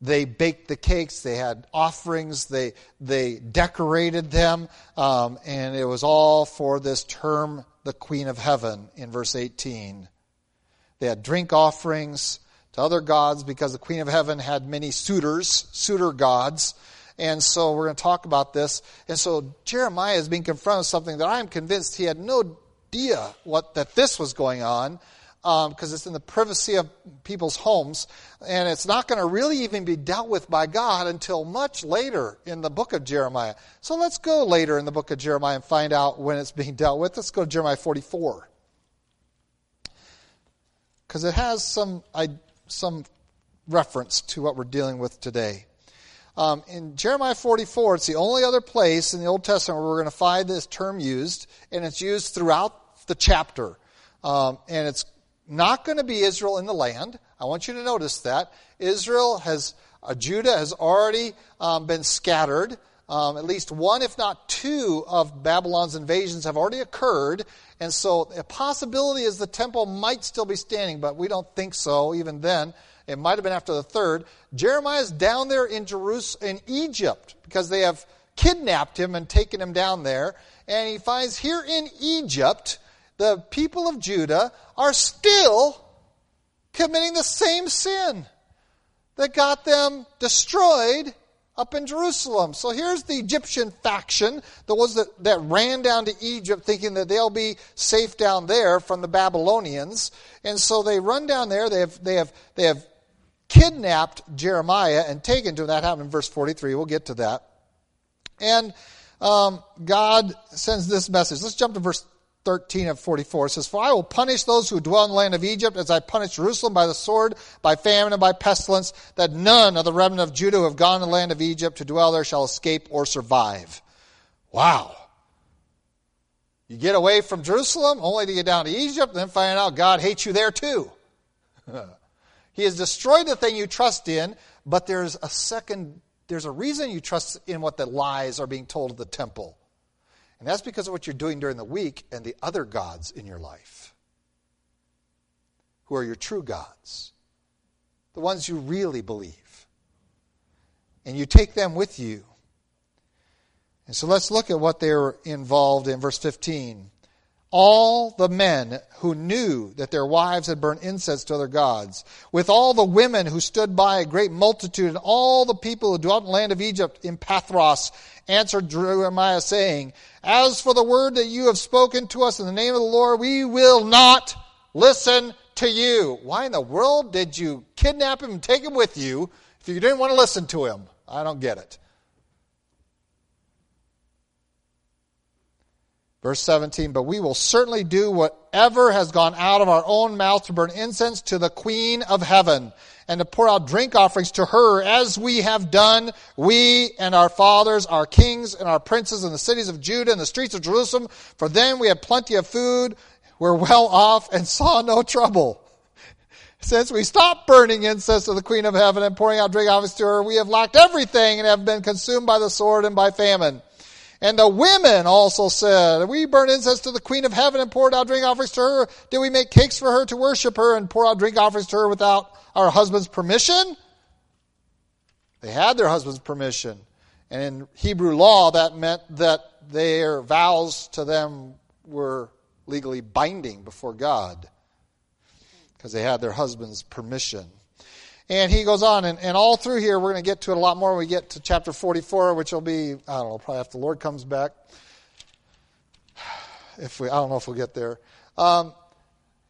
They baked the cakes, they had offerings, they, they decorated them, um, and it was all for this term, the Queen of Heaven, in verse 18. They had drink offerings to other gods because the Queen of Heaven had many suitors, suitor gods. And so we're going to talk about this. And so Jeremiah is being confronted with something that I'm convinced he had no idea what that this was going on because um, it's in the privacy of people's homes. And it's not going to really even be dealt with by God until much later in the book of Jeremiah. So let's go later in the book of Jeremiah and find out when it's being dealt with. Let's go to Jeremiah 44 because it has some, I, some reference to what we're dealing with today. Um, in Jeremiah 44, it's the only other place in the Old Testament where we're going to find this term used, and it's used throughout the chapter. Um, and it's not going to be Israel in the land. I want you to notice that. Israel has, uh, Judah has already um, been scattered. Um, at least one, if not two, of Babylon's invasions have already occurred. And so a possibility is the temple might still be standing, but we don't think so even then. It might have been after the third. Jeremiah is down there in Jerusalem, in Egypt, because they have kidnapped him and taken him down there. And he finds here in Egypt, the people of Judah are still committing the same sin that got them destroyed up in Jerusalem. So here's the Egyptian faction, the ones that, that ran down to Egypt thinking that they'll be safe down there from the Babylonians. And so they run down there. They have, they have, they have kidnapped Jeremiah and taken to him. That happened in verse 43. We'll get to that. And um, God sends this message. Let's jump to verse 13 of 44 says, For I will punish those who dwell in the land of Egypt as I punished Jerusalem by the sword, by famine, and by pestilence, that none of the remnant of Judah who have gone to the land of Egypt to dwell there shall escape or survive. Wow. You get away from Jerusalem only to get down to Egypt and then find out God hates you there too. he has destroyed the thing you trust in, but there's a second, there's a reason you trust in what the lies are being told of the temple. And that's because of what you're doing during the week and the other gods in your life, who are your true gods, the ones you really believe. And you take them with you. And so let's look at what they're involved in. Verse 15 all the men who knew that their wives had burned incense to other gods, with all the women who stood by, a great multitude, and all the people who dwelt in the land of Egypt in Pathros, answered Jeremiah, saying, As for the word that you have spoken to us in the name of the Lord, we will not listen to you. Why in the world did you kidnap him and take him with you if you didn't want to listen to him? I don't get it. Verse 17, but we will certainly do whatever has gone out of our own mouth to burn incense to the Queen of heaven and to pour out drink offerings to her as we have done, we and our fathers, our kings and our princes in the cities of Judah and the streets of Jerusalem. For then we had plenty of food, were well off, and saw no trouble. Since we stopped burning incense to the Queen of Heaven and pouring out drink offerings to her, we have lacked everything and have been consumed by the sword and by famine. And the women also said, We burned incense to the Queen of Heaven and poured out drink offerings to her. Did we make cakes for her to worship her and pour out drink offerings to her without our husband's permission? They had their husband's permission. And in Hebrew law, that meant that their vows to them were legally binding before God because they had their husband's permission. And he goes on, and, and all through here, we're going to get to it a lot more when we get to chapter 44, which will be, I don't know, probably after the Lord comes back. If we, I don't know if we'll get there. Um,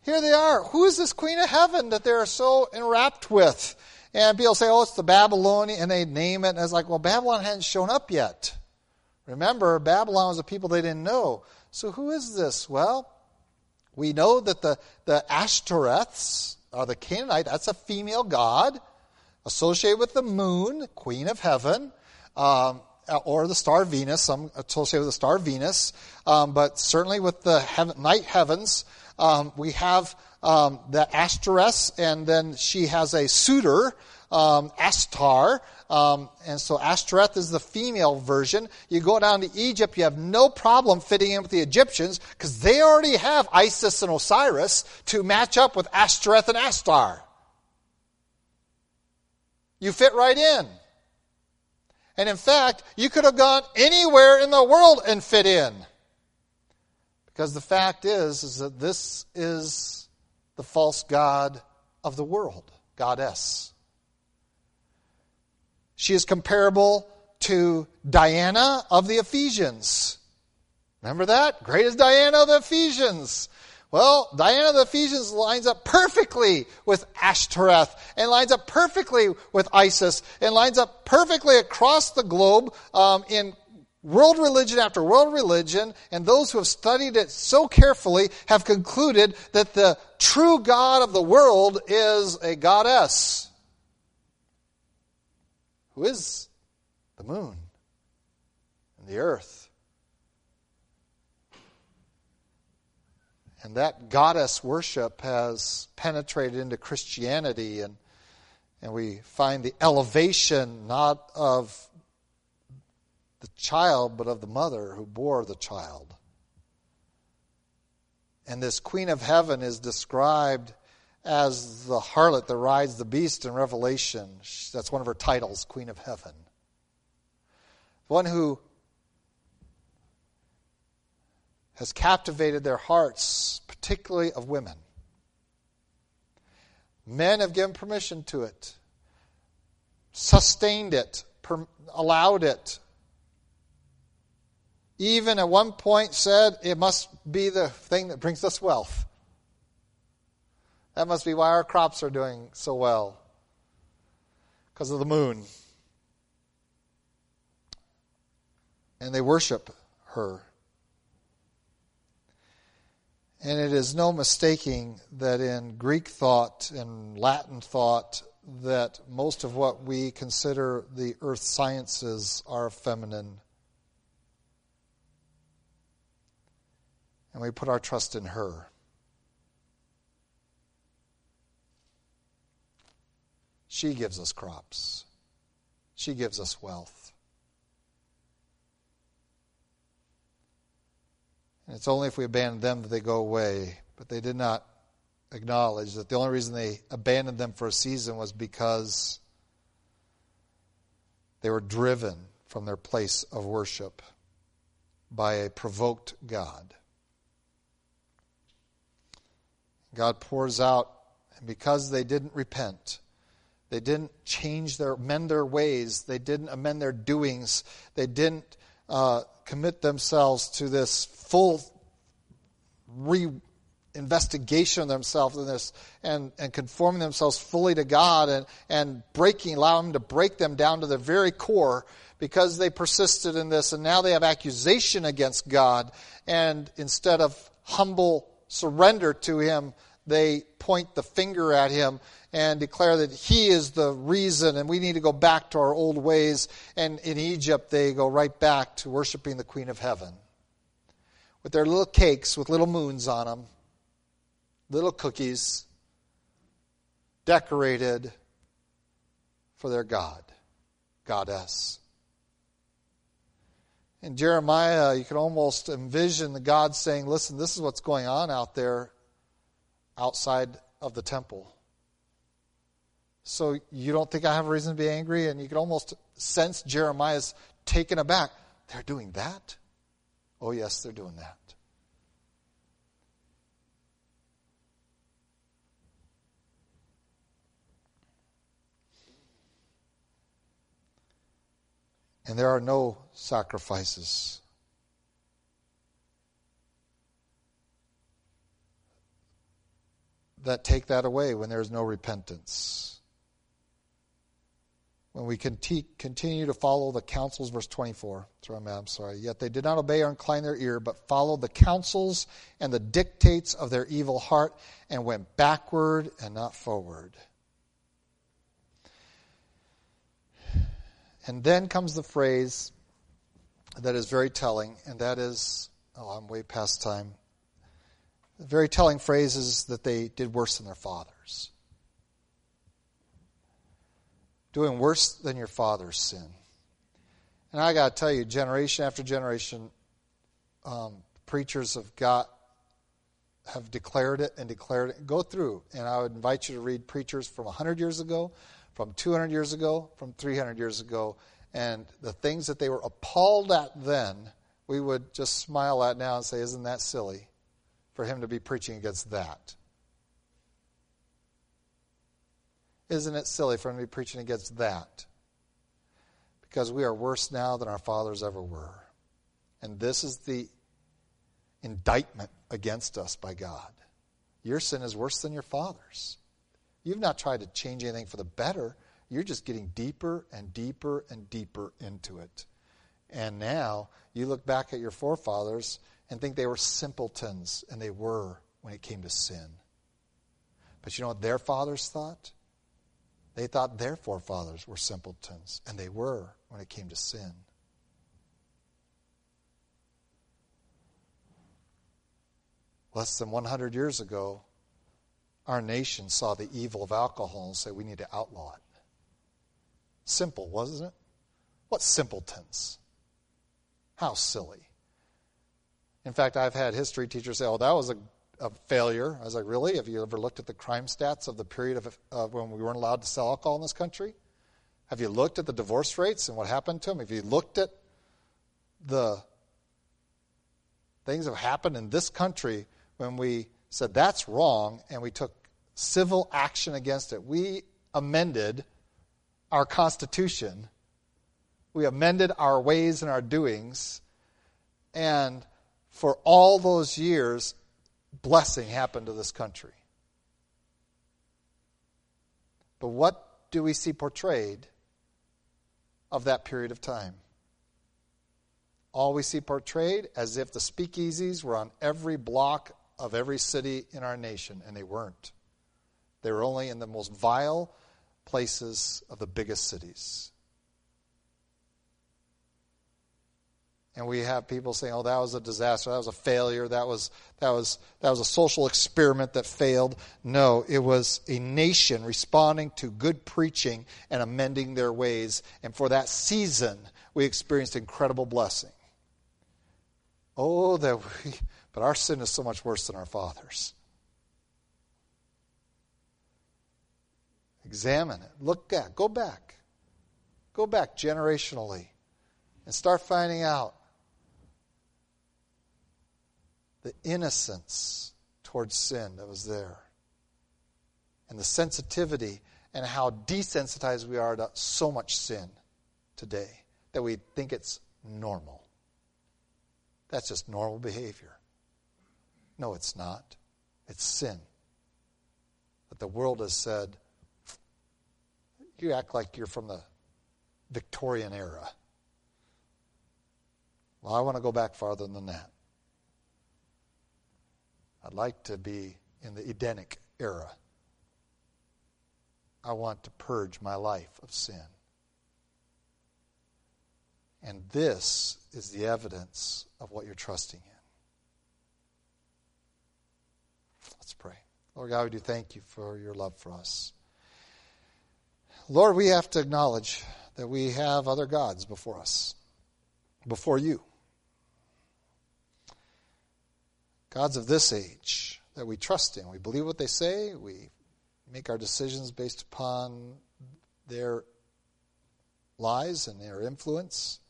here they are. Who is this queen of heaven that they're so enwrapped with? And people say, oh, it's the Babylonian, and they name it, and it's like, well, Babylon hadn't shown up yet. Remember, Babylon was a people they didn't know. So who is this? Well, we know that the, the Ashtoreths, uh, the Canaanite, that's a female god associated with the moon, queen of heaven, um, or the star Venus, some associated with the star Venus, um, but certainly with the heaven, night heavens, um, we have um, the Ashtoreth, and then she has a suitor, um, Astar, um, and so Ashtoreth is the female version. You go down to Egypt, you have no problem fitting in with the Egyptians because they already have Isis and Osiris to match up with Ashtoreth and Astar. You fit right in. And in fact, you could have gone anywhere in the world and fit in. Because the fact is, is that this is the false God of the world, goddess. She is comparable to Diana of the Ephesians. Remember that? Great as Diana of the Ephesians. Well, Diana of the Ephesians lines up perfectly with Ashtoreth and lines up perfectly with Isis and lines up perfectly across the globe um, in world religion after world religion. And those who have studied it so carefully have concluded that the true God of the world is a goddess who is the moon and the earth. And that goddess worship has penetrated into Christianity, and, and we find the elevation not of the child, but of the mother who bore the child. And this Queen of Heaven is described as the harlot that rides the beast in Revelation. That's one of her titles, Queen of Heaven. One who has captivated their hearts, particularly of women. Men have given permission to it, sustained it, per- allowed it. Even at one point said it must be the thing that brings us wealth. That must be why our crops are doing so well. Because of the moon. And they worship her. And it is no mistaking that in Greek thought and Latin thought, that most of what we consider the earth sciences are feminine. And we put our trust in her. She gives us crops. She gives us wealth. And it's only if we abandon them that they go away. But they did not acknowledge that the only reason they abandoned them for a season was because they were driven from their place of worship by a provoked God. God pours out, and because they didn't repent, they didn't change their, mend their ways. They didn't amend their doings. They didn't uh, commit themselves to this full re-investigation of themselves in this and, and conforming themselves fully to God and, and breaking, allowing Him to break them down to their very core because they persisted in this and now they have accusation against God and instead of humble surrender to him, they point the finger at him and declare that he is the reason and we need to go back to our old ways. And in Egypt, they go right back to worshiping the Queen of Heaven with their little cakes with little moons on them, little cookies, decorated for their God, goddess. In Jeremiah, you can almost envision the God saying, Listen, this is what's going on out there outside of the temple. So you don't think I have a reason to be angry? And you can almost sense Jeremiah's taken aback. They're doing that? Oh, yes, they're doing that. And there are no sacrifices. That take that away when there is no repentance when we continue to follow the counsels, verse 24. Sorry, I'm sorry. Yet they did not obey or incline their ear, but followed the counsels and the dictates of their evil heart and went backward and not forward. And then comes the phrase that is very telling, and that is oh, I'm way past time. The very telling phrase is that they did worse than their fathers doing worse than your father's sin. And I got to tell you, generation after generation, um, preachers have got have declared it and declared it. Go through, and I would invite you to read preachers from 100 years ago, from 200 years ago, from 300 years ago, and the things that they were appalled at then, we would just smile at now and say, "Isn't that silly?" For him to be preaching against that. Isn't it silly for him to be preaching against that? Because we are worse now than our fathers ever were. And this is the indictment against us by God. Your sin is worse than your father's. You've not tried to change anything for the better. You're just getting deeper and deeper and deeper into it. And now you look back at your forefathers and think they were simpletons, and they were when it came to sin. But you know what their fathers thought? They thought their forefathers were simpletons, and they were when it came to sin. Less than 100 years ago, our nation saw the evil of alcohol and said we need to outlaw it. Simple, wasn't it? What simpletons? How silly. In fact, I've had history teachers say, oh, that was a of failure. I was like, really? Have you ever looked at the crime stats of the period of, of when we weren't allowed to sell alcohol in this country? Have you looked at the divorce rates and what happened to them? Have you looked at the things that have happened in this country when we said that's wrong and we took civil action against it? We amended our Constitution, we amended our ways and our doings, and for all those years, blessing happened to this country. But what do we see portrayed of that period of time? All we see portrayed as if the speakeasies were on every block of every city in our nation, and they weren't. They were only in the most vile places of the biggest cities. And we have people saying, "Oh, that was a disaster. That was a failure. That was that was that was a social experiment that failed." No, it was a nation responding to good preaching and amending their ways, and for that season, we experienced incredible blessing. Oh, that we, but our sin is so much worse than our fathers. Examine it. Look at. Go back. Go back generationally and start finding out the innocence towards sin that was there, and the sensitivity and how desensitized we are to so much sin today that we think it's normal. That's just normal behavior. No, it's not. It's sin. But the world has said, you act like you're from the Victorian era. Well, I want to go back farther than that. I'd like to be in the Edenic era. I want to purge my life of sin. And this is the evidence of what you're trusting in. Let's pray. Lord God, we do thank you for your love for us. Lord, we have to acknowledge that we have other gods before us, before you. Gods of this age that we trust in. We believe what they say. We make our decisions based upon their lies and their influence.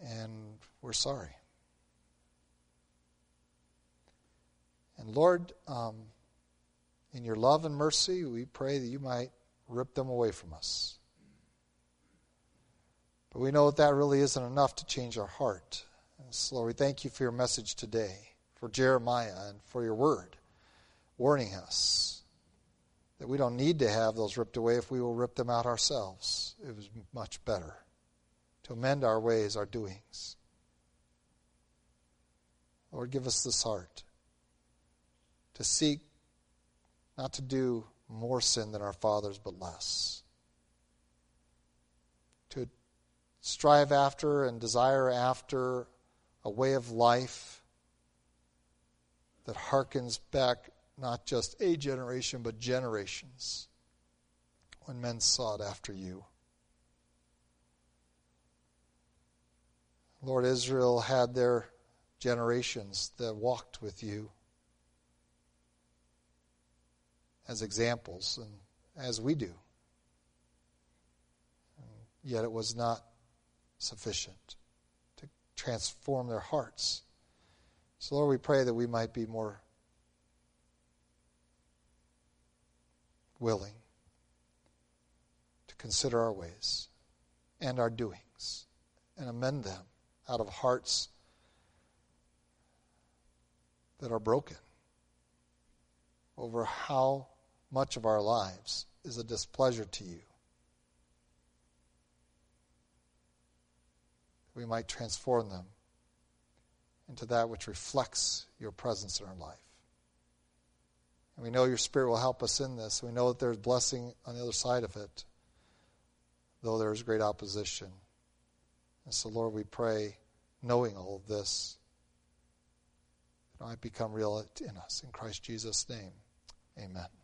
And we're sorry. And Lord, um, in your love and mercy, we pray that you might rip them away from us. But we know that that really isn't enough to change our heart. So, Lord, we thank you for your message today, for Jeremiah, and for your word warning us that we don't need to have those ripped away if we will rip them out ourselves. It was much better to amend our ways, our doings. Lord, give us this heart to seek not to do more sin than our fathers, but less. To strive after and desire after a way of life that harkens back not just a generation, but generations when men sought after you. Lord, Israel had their generations that walked with you as examples, and as we do. And yet it was not sufficient transform their hearts. So, Lord, we pray that we might be more willing to consider our ways and our doings and amend them out of hearts that are broken over how much of our lives is a displeasure to you. We might transform them into that which reflects your presence in our life. And we know your Spirit will help us in this. We know that there's blessing on the other side of it, though there is great opposition. And so, Lord, we pray, knowing all of this, that it might become real in us. In Christ Jesus' name, amen.